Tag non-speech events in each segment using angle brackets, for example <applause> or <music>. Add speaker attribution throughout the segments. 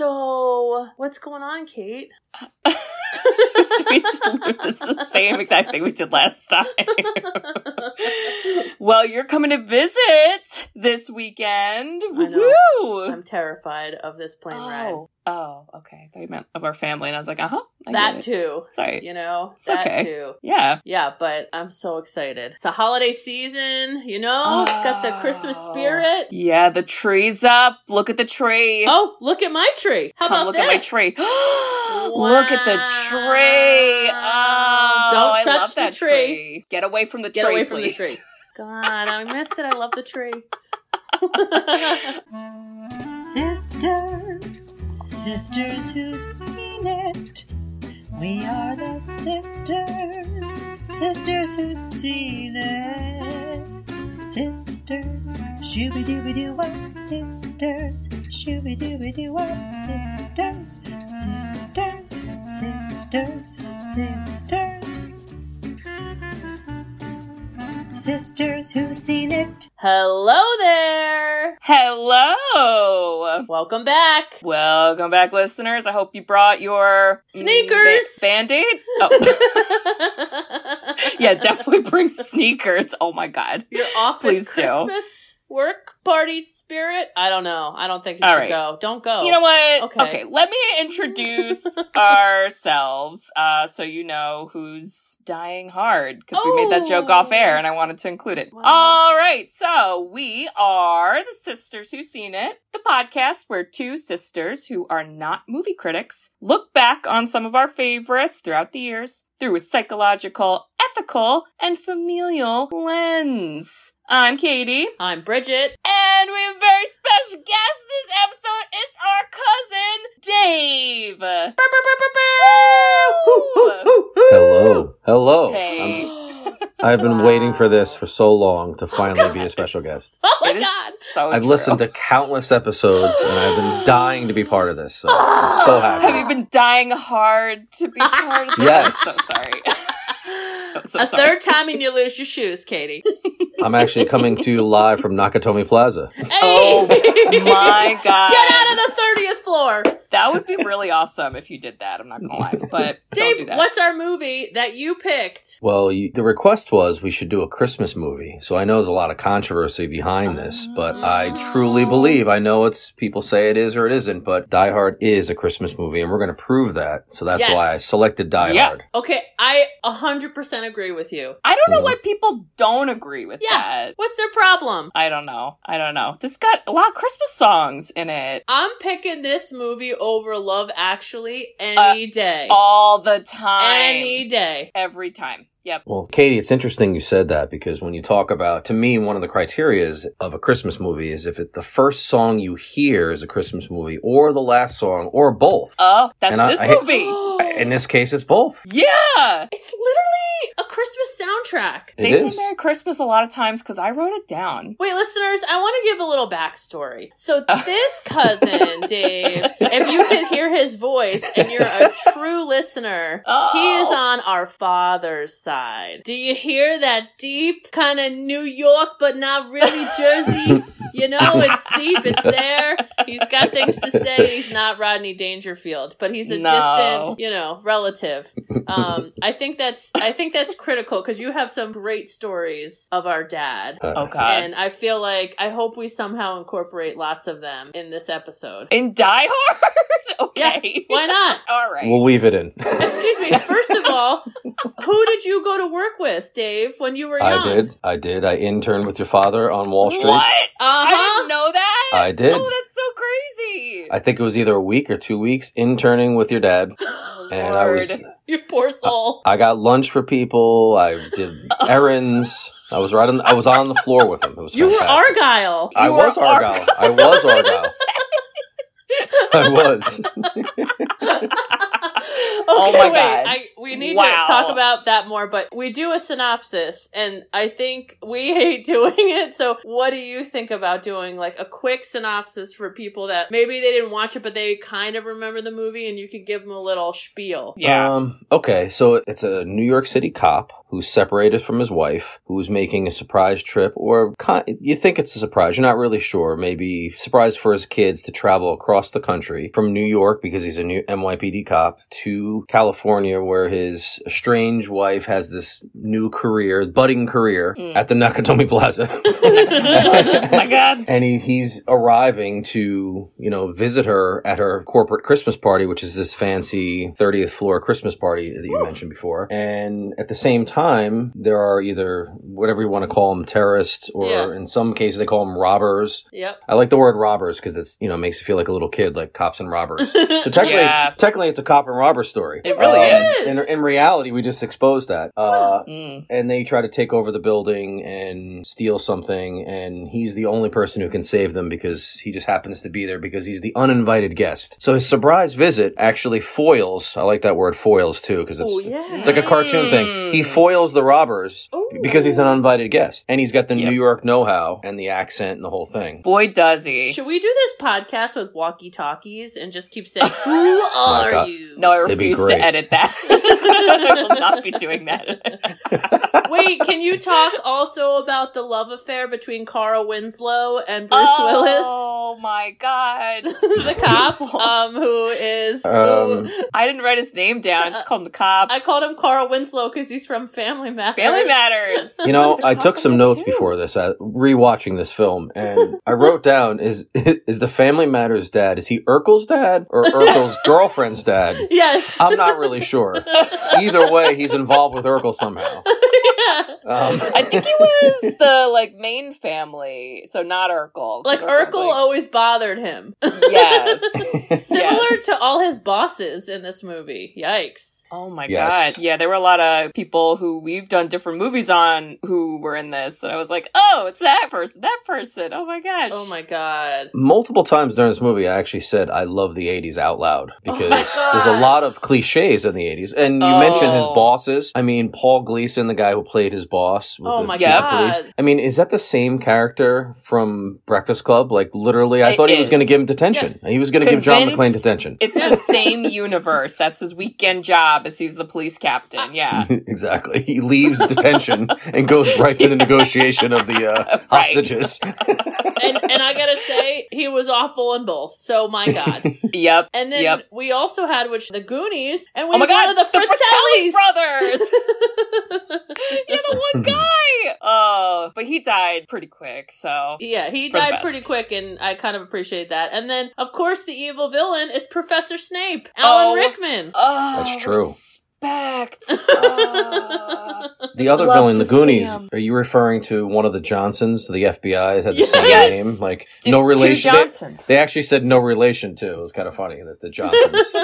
Speaker 1: So, what's going on, Kate? <laughs>
Speaker 2: this is the same exact thing we did last time. <laughs> well, you're coming to visit this weekend. Woo!
Speaker 1: I'm terrified of this plane ride.
Speaker 2: oh, oh, okay. I thought you meant of our family, and I was like, uh huh.
Speaker 1: That too.
Speaker 2: Sorry.
Speaker 1: You know,
Speaker 2: It's
Speaker 1: that
Speaker 2: okay.
Speaker 1: too.
Speaker 2: Yeah.
Speaker 1: Yeah, but I'm so excited. It's a holiday season, you know? It's got the Christmas
Speaker 2: Oh.
Speaker 1: spirit.
Speaker 2: Yeah, the tree's up. Look at the tree.
Speaker 1: Oh, look at my tree. How
Speaker 2: Come
Speaker 1: about
Speaker 2: look
Speaker 1: this?
Speaker 2: at my tree. <gasps> <gasps> Look at the tree. Oh,
Speaker 1: Don't
Speaker 2: I
Speaker 1: touch
Speaker 2: love
Speaker 1: the
Speaker 2: that
Speaker 1: tree.
Speaker 2: Get away from the
Speaker 1: Get
Speaker 2: tree,
Speaker 1: away from the
Speaker 2: please.
Speaker 1: tree. <laughs> God, I miss it. I love the tree.
Speaker 3: Sisters, sisters who've seen it. We are the sisters, sisters who've seen it. Sisters, shooby dooby doo sisters, shooby dooby doo sisters, sisters, sisters, sisters. Sisters who've seen it.
Speaker 1: Hello there.
Speaker 2: Hello.
Speaker 1: Welcome back.
Speaker 2: Welcome back, listeners. I hope you brought your
Speaker 1: Sneakers.
Speaker 2: band aids. Oh. <laughs> <laughs> yeah, definitely bring sneakers. Oh my god.
Speaker 1: Your office
Speaker 2: Please do.
Speaker 1: Christmas work party spirit? I don't know. I don't think you
Speaker 2: All
Speaker 1: should
Speaker 2: right.
Speaker 1: go. Don't go.
Speaker 2: You know what?
Speaker 1: Okay. Okay.
Speaker 2: let me introduce <laughs> ourselves uh, so you know who's dying hard because we made that joke off air and I wanted to include it.
Speaker 1: Wow.
Speaker 2: All right, so we are the Sisters Who Seen It, the podcast where two sisters who are not movie critics look back on some of our favorites throughout the years through a psychological, ethical, and familial lens. I'm Katie.
Speaker 1: I'm Bridget.
Speaker 2: And we have a very special guest this episode. It's our cousin, Dave.
Speaker 4: Hello. Hello.
Speaker 2: Hey.
Speaker 4: I've been waiting for this for so long to finally be a special guest.
Speaker 1: Oh my
Speaker 2: It
Speaker 1: god.
Speaker 2: so
Speaker 4: I've
Speaker 2: true.
Speaker 4: listened to countless episodes and I've been dying to be part of this. So I'm so
Speaker 2: Have you been dying hard to be part of this?
Speaker 4: Yes.
Speaker 2: I'm so sorry. <laughs> so, so
Speaker 1: a
Speaker 2: sorry.
Speaker 1: third time and you lose your shoes, Katie. <laughs>
Speaker 4: I'm actually coming to you live from Nakatomi Plaza.
Speaker 1: Hey!
Speaker 2: Oh my god. <laughs>
Speaker 1: Get out of the 30th floor.
Speaker 2: That would be really <laughs> awesome if you did that. I'm not gonna lie. But don't do
Speaker 1: Dave,
Speaker 2: that.
Speaker 1: what's our movie that you picked?
Speaker 4: Well, you, the request was we should do a Christmas movie. So I know there's a lot of controversy behind this, but I truly believe, I know it's people say it is or it isn't, but Die Hard is a Christmas movie and we're going to prove that. So that's
Speaker 1: Yes.
Speaker 4: why I selected Die
Speaker 2: Yeah.
Speaker 4: Hard.
Speaker 1: Okay, I 100% agree with you.
Speaker 2: I don't know
Speaker 4: Mhm.
Speaker 2: why people don't agree with
Speaker 1: Yeah.
Speaker 2: that.
Speaker 1: What's their problem?
Speaker 2: I don't know. I don't know. This got a lot of Christmas songs in it
Speaker 1: I'm picking this movie over Love Actually uh, any day.
Speaker 2: all the time.
Speaker 1: Any day.
Speaker 2: Every time. Yep.
Speaker 4: Well, Katie, it's interesting you said that because when you talk about, to me, one of the criterias of a Christmas movie is if it, the first song you hear is a Christmas movie, or the last song, or both.
Speaker 2: Oh, that's
Speaker 4: And
Speaker 2: this
Speaker 4: I-
Speaker 2: movie.
Speaker 4: In this case, it's both.
Speaker 2: yeah.
Speaker 1: It's literally a Christmas soundtrack.
Speaker 4: It
Speaker 2: they
Speaker 4: is.
Speaker 2: say Merry Christmas a lot of times because I wrote it down.
Speaker 1: Wait, listeners, I want to give a little backstory. So, <laughs> this cousin, Dave, if you can hear his voice and you're a <laughs> true listener,
Speaker 2: Oh.
Speaker 1: he is on our father's side. Do you hear that deep kind of New York, but not really Jersey? <laughs> You know, it's deep, it's there. He's got things to say. He's not Rodney Dangerfield, but he's a
Speaker 2: No.
Speaker 1: distant, you know, relative. Um, <laughs> I think that's I think that's critical because you have some great stories of our dad.
Speaker 4: Uh,
Speaker 2: Oh God.
Speaker 1: And I feel like I hope we somehow incorporate lots of them in this episode.
Speaker 2: in Die Hard. <laughs> okay.
Speaker 1: Why not?
Speaker 2: All right.
Speaker 4: We'll weave it in.
Speaker 1: Excuse me. First of all, who did you go to work with, Dave, when you were young?
Speaker 4: I did. I did. I interned with your father on Wall Street.
Speaker 2: What?
Speaker 1: Uh
Speaker 2: I didn't know that.
Speaker 4: I did.
Speaker 2: Oh, that's so crazy.
Speaker 4: I think it was either a week or two weeks interning with your dad. <gasps> And I was
Speaker 2: Lord.
Speaker 1: You poor soul.
Speaker 4: I got lunch for people. I did <laughs> errands. I was right on I was on the floor with him. It was
Speaker 1: You were
Speaker 4: fantastic.
Speaker 1: Argyle.
Speaker 4: I
Speaker 2: You
Speaker 4: was
Speaker 2: were
Speaker 4: Argyle. I was Argyle. I was. <laughs>
Speaker 1: okay, <laughs> <laughs>
Speaker 2: Oh my
Speaker 1: wait.
Speaker 2: God.
Speaker 1: I we need
Speaker 2: Wow.
Speaker 1: to talk about that more, but we do a synopsis, and I think we <laughs> hate doing it. So, what do you think about doing like a quick synopsis for people that maybe they didn't watch it, but they kind of remember the movie, and you could give them a little spiel?
Speaker 2: Yeah.
Speaker 4: Um, okay, so it's a New York City cop who's separated from his wife, who's making a surprise trip, or con- you think it's a surprise, you're not really sure. Maybe surprise for his kids to travel across the country from New York because he's a new NYPD cop to California, where his estranged wife has this new career, budding career
Speaker 2: Mm.
Speaker 4: at the Nakatomi Plaza. <laughs>
Speaker 2: oh my god.
Speaker 4: and he, he's arriving to you know visit her at her corporate christmas party which is this fancy 30th floor christmas party that you mentioned before and at the same time there are either whatever you want to call them terrorists or
Speaker 1: Yeah.
Speaker 4: in some cases they call them robbers
Speaker 1: Yep.
Speaker 4: I like the word robbers because it's you know makes you feel like a little kid, like cops and robbers. <laughs> So technically,
Speaker 2: Yeah.
Speaker 4: technically, it's a cop and robber story.
Speaker 2: It really
Speaker 1: is.
Speaker 4: In, in reality, we just exposed that. Uh,
Speaker 2: Mm.
Speaker 4: and they try to take over the building and steal something and he's the only person who can save them because he just happens to be there because he's the uninvited guest so his surprise visit actually foils i like that word foils too because it's
Speaker 1: yeah.
Speaker 4: it's like a cartoon thing he foils the robbers because he's an uninvited guest and he's got the
Speaker 2: Yep.
Speaker 4: new york know-how and the accent and the whole thing
Speaker 2: Boy, does he.
Speaker 1: Should we do this podcast with walkie talkies and just keep saying, <laughs> "Who are you?"
Speaker 2: No, I
Speaker 4: It'd
Speaker 2: refuse to edit that. <laughs> I will not be doing that. <laughs>
Speaker 1: Wait, can you talk also about the love affair between Carl Winslow and Bruce Willis?
Speaker 2: Oh my god. <laughs>
Speaker 1: the cop, <laughs> um, who is
Speaker 4: Um,
Speaker 1: who,
Speaker 2: I didn't write his name down. I just called him the cop.
Speaker 1: I called him Carl Winslow because he's from Family Matters.
Speaker 2: Family Matters.
Speaker 4: You know,
Speaker 2: He's a
Speaker 4: I
Speaker 2: cop
Speaker 4: took some notes
Speaker 2: too.
Speaker 4: before this, uh, rewatching this film, and I wrote down: is is the Family Matters dad? Is he Urkel's dad or Urkel's girlfriend's dad?
Speaker 1: Yes.
Speaker 4: I'm not really sure. Either way, he's involved with Urkel somehow. <laughs>
Speaker 1: yeah.
Speaker 4: Um, <laughs>
Speaker 2: I think he was the like main family, so not Urkel.
Speaker 1: Like
Speaker 2: Urkel
Speaker 1: Urkel
Speaker 2: was,
Speaker 1: always bothered him.
Speaker 2: yes. <laughs>
Speaker 1: Similar
Speaker 2: Yes.
Speaker 1: to all his bosses in this movie. Yikes.
Speaker 2: Oh my
Speaker 4: Yes.
Speaker 2: god. Yeah, there were a lot of people who we've done different movies on who were in this. And I was like, oh, it's that person, that person. Oh my gosh.
Speaker 1: Oh my god.
Speaker 4: multiple times during this movie, I actually said I love the '80s out loud <laughs> because
Speaker 1: Oh
Speaker 4: there's a lot of cliches in the '80s. And you
Speaker 2: Oh.
Speaker 4: mentioned his oh. bosses. I mean, Paul Gleason, the guy who played his boss. with
Speaker 1: Oh
Speaker 4: the
Speaker 1: my God.
Speaker 4: police. I mean, is that the same character from Breakfast Club? Like literally, I
Speaker 2: It
Speaker 4: thought he was going to give him detention.
Speaker 1: Yes.
Speaker 4: He was going to give John
Speaker 2: Convinced-
Speaker 4: McClane detention.
Speaker 2: It's the same <laughs> universe. That's his weekend job as he's the police captain. Yeah. <laughs>
Speaker 4: exactly. He leaves detention and goes right to the <laughs> negotiation of the uh, <laughs>
Speaker 2: Right.
Speaker 4: hostages.
Speaker 1: And and I gotta say, he was awful in both. So my god.
Speaker 2: Yep.
Speaker 1: And then
Speaker 2: Yep.
Speaker 1: we also had which the Goonies, and we
Speaker 2: Oh my god,
Speaker 1: wanted the,
Speaker 2: Fratelli
Speaker 1: Fratellis
Speaker 2: brothers. You're the one guy. Oh, but he died pretty quick. So
Speaker 1: yeah, he
Speaker 2: For
Speaker 1: died pretty quick, and I kind of appreciate that. And then, of course, the evil villain is Professor Snape, Alan
Speaker 2: Oh.
Speaker 1: Rickman.
Speaker 2: oh,
Speaker 4: That's true.
Speaker 2: Sp- Respect. Oh. <laughs>
Speaker 4: Uh, the other villain, the Goonies. Are you referring to one of the Johnsons? The FBI had the
Speaker 1: Yes.
Speaker 4: same
Speaker 2: Yes.
Speaker 4: name, like
Speaker 2: Two-
Speaker 4: no relation. They,
Speaker 2: Johnsons.
Speaker 4: they actually said no relation too. It was kind of funny that the Johnsons.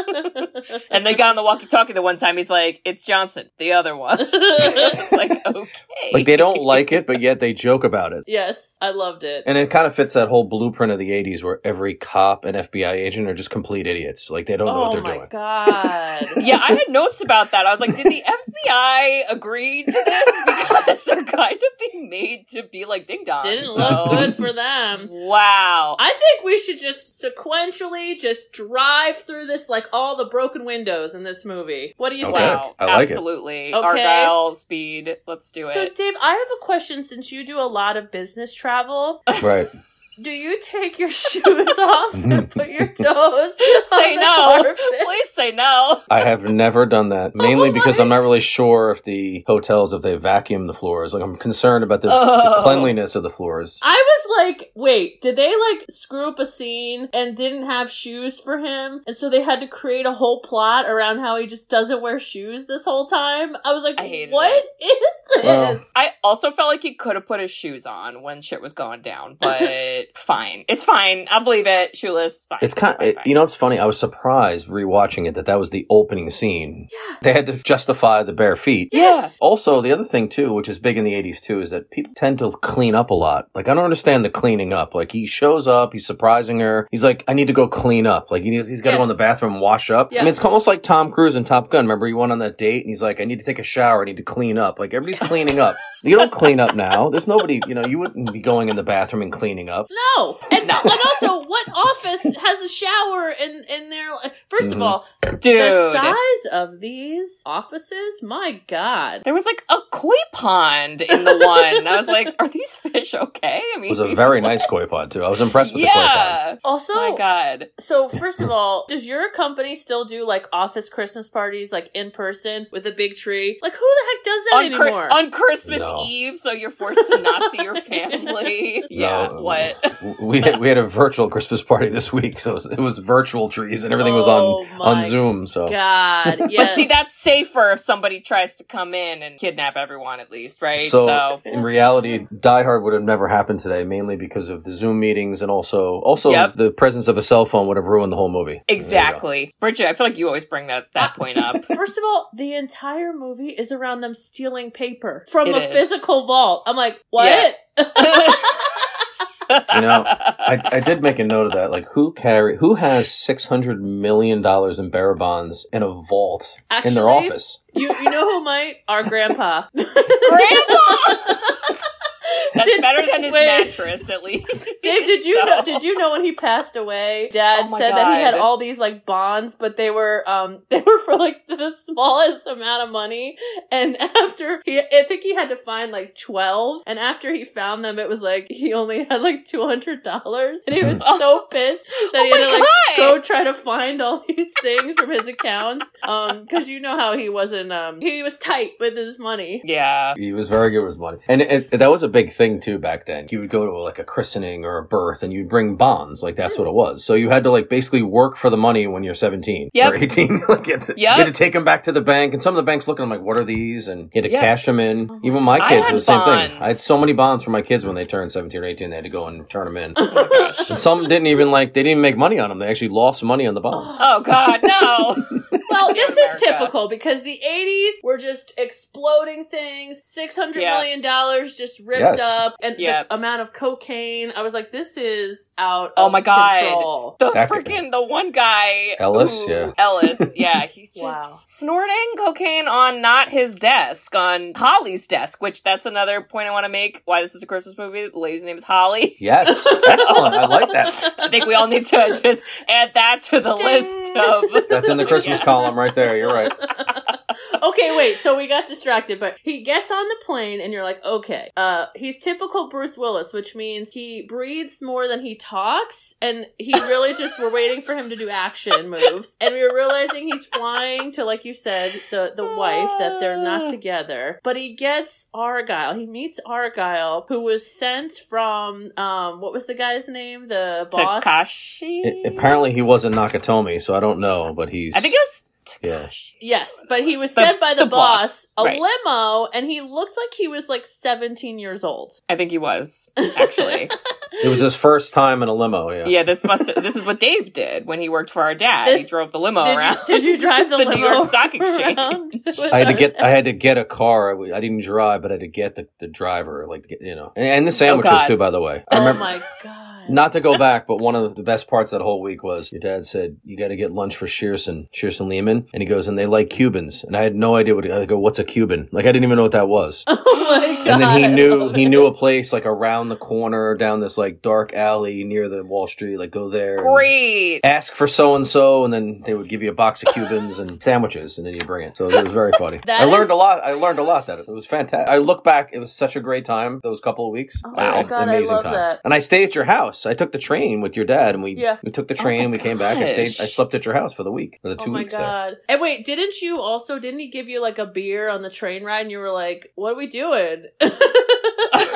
Speaker 4: <laughs>
Speaker 2: and they got on the walkie-talkie the one time. He's like, "It's Johnson, the other one." <laughs> like, okay,
Speaker 4: like they don't like it, but yet they joke about it.
Speaker 1: yes, I loved it.
Speaker 4: And it kind of fits that whole blueprint of the '80s, where every cop and FBI agent are just complete idiots. Like they don't know what
Speaker 1: oh
Speaker 4: they're doing.
Speaker 1: Oh my
Speaker 4: doing.
Speaker 1: god.
Speaker 2: Yeah, I had notes about that. I was like, did the FBI agree to this <laughs> because they're kind of being made to be like ding dong?
Speaker 1: Didn't
Speaker 2: so-
Speaker 1: look good for them.
Speaker 2: Wow.
Speaker 1: I think we should just sequentially just drive through this like all the broken windows in this movie. What do you
Speaker 4: Okay.
Speaker 1: think?
Speaker 2: Wow,
Speaker 4: I like it.
Speaker 2: absolutely.
Speaker 1: Okay.
Speaker 2: Argyle speed. Let's do it. So.
Speaker 1: Dave, I have a question since you do a lot of business travel.
Speaker 4: That's right? <laughs>
Speaker 1: Do you take your <laughs> shoes off and <laughs> put your toes
Speaker 2: Say
Speaker 1: on
Speaker 2: no.
Speaker 1: carpet?
Speaker 2: Please say no.
Speaker 4: I have never done that, oh mainly
Speaker 1: Oh
Speaker 4: because I'm not really sure if the hotels if they vacuum the floors. Like I'm concerned about the, the
Speaker 2: Oh.
Speaker 4: cleanliness of the floors.
Speaker 1: I was like, wait, did they like screw up a scene and didn't have shoes for him? And so they had to create a whole plot around how he just doesn't wear shoes this whole time? I was like,
Speaker 2: I hated
Speaker 1: what
Speaker 2: it.
Speaker 1: is this?
Speaker 4: Well,
Speaker 2: I also felt like he could have put his shoes on when shit was going down, but fine. It's fine. I'll believe it. Shoeless, fine.
Speaker 4: It's kind
Speaker 2: Fine,
Speaker 4: of,
Speaker 2: fine.
Speaker 4: you know, it's funny. I was surprised rewatching it that that was the opening scene.
Speaker 1: Yeah.
Speaker 4: They had to justify the bare feet.
Speaker 1: Yes.
Speaker 4: Also, the other thing too, which is big in the '80s too, is that people tend to clean up a lot. Like I don't understand the cleaning up. Like he shows up, he's surprising her. He's like, "I need to go clean up." Like he needs, he's got to go in the bathroom and wash up.
Speaker 1: Yeah.
Speaker 4: I mean, it's almost like Tom Cruise in Top Gun. Remember, he went on that date and he's like, "I need to take a shower. I need to clean up." Like everybody's cleaning up. <laughs> You don't clean up now. There's nobody. You know, you wouldn't be going in the bathroom and cleaning up.
Speaker 1: No, and
Speaker 2: No.
Speaker 1: and also, what office has a shower in in their? 1st of
Speaker 4: Mhm.
Speaker 1: all,
Speaker 2: Dude.
Speaker 1: the size of these offices, my god.
Speaker 2: There was like a koi pond in the one. I was like, are these fish okay? I mean,
Speaker 4: It was a very nice koi pond too. I was impressed with the koi pod.
Speaker 2: Yeah.
Speaker 1: Also,
Speaker 2: my God.
Speaker 1: so first of all, does your company still do like office Christmas parties, like in person with a big tree? Like, who the heck does that
Speaker 2: On, Chri-
Speaker 1: anymore?
Speaker 2: on Christmas
Speaker 4: No.
Speaker 2: Eve, so you're forced to not see your <laughs> family. yeah,
Speaker 4: No,
Speaker 2: what?
Speaker 4: We had, we had a virtual Christmas party this week, so it was, it was virtual trees and everything was
Speaker 1: Oh
Speaker 4: on
Speaker 1: my
Speaker 4: on Zoom. So
Speaker 1: God, yeah. <laughs>
Speaker 2: But see, that's safer if somebody tries to come in and kidnap everyone, at least, right?
Speaker 4: so, in reality, Die Hard would have never happened today, mainly because of the Zoom meetings and also also
Speaker 2: Yep.
Speaker 4: the presence of a cell phone would have ruined the whole movie. There you go.
Speaker 2: exactly. Bridget, I feel like you always bring that, that uh, point up. <laughs>
Speaker 1: First of all, the entire movie is around them stealing paper from
Speaker 2: It
Speaker 1: a
Speaker 2: is.
Speaker 1: physical vault. I'm like, what? <laughs>
Speaker 4: You know, I, I did make a note of that. Like, who carry who has six hundred million dollars in bearer bonds in a vault in their office?
Speaker 1: You you know who might? Our grandpa.
Speaker 2: Grandpa! <laughs> That's
Speaker 1: Did-
Speaker 2: better than his
Speaker 1: wait.
Speaker 2: mattress, at least. <laughs>
Speaker 1: Dave, did you
Speaker 2: So-
Speaker 1: know? Did you know when he passed away? Dad
Speaker 2: Oh my
Speaker 1: said that he had all these like bonds, but they were um <laughs> they were for like the smallest amount of money. And <laughs> after he, I think he had to find like twelve. And after he found them, it was like he only had like two hundred dollars, and he was so pissed that he
Speaker 2: Oh
Speaker 1: had to
Speaker 2: my
Speaker 1: like
Speaker 2: God.
Speaker 1: go try to find all these things from his accounts. Um, because you know how he wasn't um he was tight with his money.
Speaker 2: Yeah.
Speaker 4: He was very good with his money, and it, that was a big thing too back then. You would go to like a christening or a birth, and you'd bring bonds. Like that's what it was. So you had to like basically work for the money when you're 17
Speaker 2: Yep.
Speaker 4: or 18. <laughs> like you had, to, you had to take them back to the bank, and some of the banks looking, I'm like, what are these? And you had to
Speaker 2: Yeah.
Speaker 4: cash them in. Oh. Even my kids, was the same
Speaker 2: bonds.
Speaker 4: thing. I had so many bonds for my kids when they turned 17 or 18. They had to go and turn them in. <laughs>
Speaker 2: Oh
Speaker 4: and some didn't even like they didn't even make money on them. They actually lost money on the bonds.
Speaker 2: Oh God, no! <laughs>
Speaker 1: Well, this
Speaker 2: America.
Speaker 1: is typical because the 80s were just exploding things, six hundred
Speaker 2: Yeah.
Speaker 1: million dollars just ripped
Speaker 4: Yes.
Speaker 1: up, and
Speaker 2: Yep.
Speaker 1: the amount of cocaine. I was like, this is out
Speaker 2: Oh
Speaker 1: of
Speaker 2: my God.
Speaker 1: control.
Speaker 2: The freaking the one guy
Speaker 4: Ellis,
Speaker 2: who-
Speaker 4: yeah.
Speaker 2: Ellis, <laughs> yeah, he's just
Speaker 1: Wow.
Speaker 2: snorting cocaine on not his desk, on Holly's desk. Which that's another point I want to make. Why this is a Christmas movie? The lady's name is Holly.
Speaker 4: Yes, <laughs> excellent. I like that.
Speaker 2: I think we all need to just add that to the
Speaker 1: Ding.
Speaker 2: list of.
Speaker 4: That's in the Christmas
Speaker 2: Yeah.
Speaker 4: Column right there. You're right. <laughs>
Speaker 1: okay, wait. So we got distracted, but he gets on the plane, and you're like, okay. Uh, he's typical Bruce Willis, which means he breathes more than he talks, and he really just we're waiting for him to do action <laughs> moves, and we were realizing he's flying to, like you said, the the wife that they're not together, but he gets Argyle. He meets Argyle, who was sent from um, what was the guy's name? The boss.
Speaker 2: Takashi.
Speaker 4: I- apparently, he wasn't Nakatomi, so I don't know, but he's.
Speaker 2: I think it was
Speaker 4: Yeah.
Speaker 1: Yes, but he was
Speaker 2: The-
Speaker 1: sent by the,
Speaker 2: the boss,
Speaker 1: boss, a
Speaker 2: right.
Speaker 1: limo, and he looked like he was like 17 years old.
Speaker 2: I think he was <laughs> actually.
Speaker 4: It was his first time in a limo. Yeah.
Speaker 2: yeah, this must. This is what Dave did when he worked for our dad. he drove the limo
Speaker 1: Did you,
Speaker 2: around.
Speaker 1: did you <laughs> drive the,
Speaker 2: the
Speaker 1: limo
Speaker 2: New York Stock Exchange? <laughs>
Speaker 4: I had to
Speaker 1: us?
Speaker 4: get. I had to get a car. I didn't drive, but I had to get the, the driver. Like you know, and, and the sandwiches
Speaker 2: God.
Speaker 4: too. By the way, I
Speaker 1: Oh my god!
Speaker 4: Not to go back, but one of the best parts of that whole week was your dad said you got to get lunch for Shearson, Shearson Lehman, and he goes and they like Cubans, and I had no idea what. I go, what's a Cuban? Like I didn't even know what that was. <laughs>
Speaker 1: Oh my god!
Speaker 4: And then he knew he knew a place like around the corner down this like dark alley near the Wall Street. Like go there.
Speaker 2: Great.
Speaker 4: Ask for so and so, and then they would give you a box of Cubans and sandwiches, and then you bring it. So it was very funny. I learned
Speaker 1: is-
Speaker 4: a lot. I learned a lot that it was fantastic. I look back; it was such a great time. Those couple of weeks,
Speaker 1: Oh
Speaker 4: I-
Speaker 1: God, love
Speaker 4: time.
Speaker 1: that.
Speaker 4: And I stayed at your house. I took the train with your dad, and we
Speaker 1: Yeah.
Speaker 4: we took the
Speaker 2: Oh
Speaker 4: train.
Speaker 2: my
Speaker 4: we came back. I stayed. I slept at your house for the week for the
Speaker 1: Oh
Speaker 4: two
Speaker 1: my
Speaker 4: weeks there.
Speaker 1: And wait, didn't you also? Didn't he give you like a beer on the train ride? And you were like, "What are we doing?" <laughs>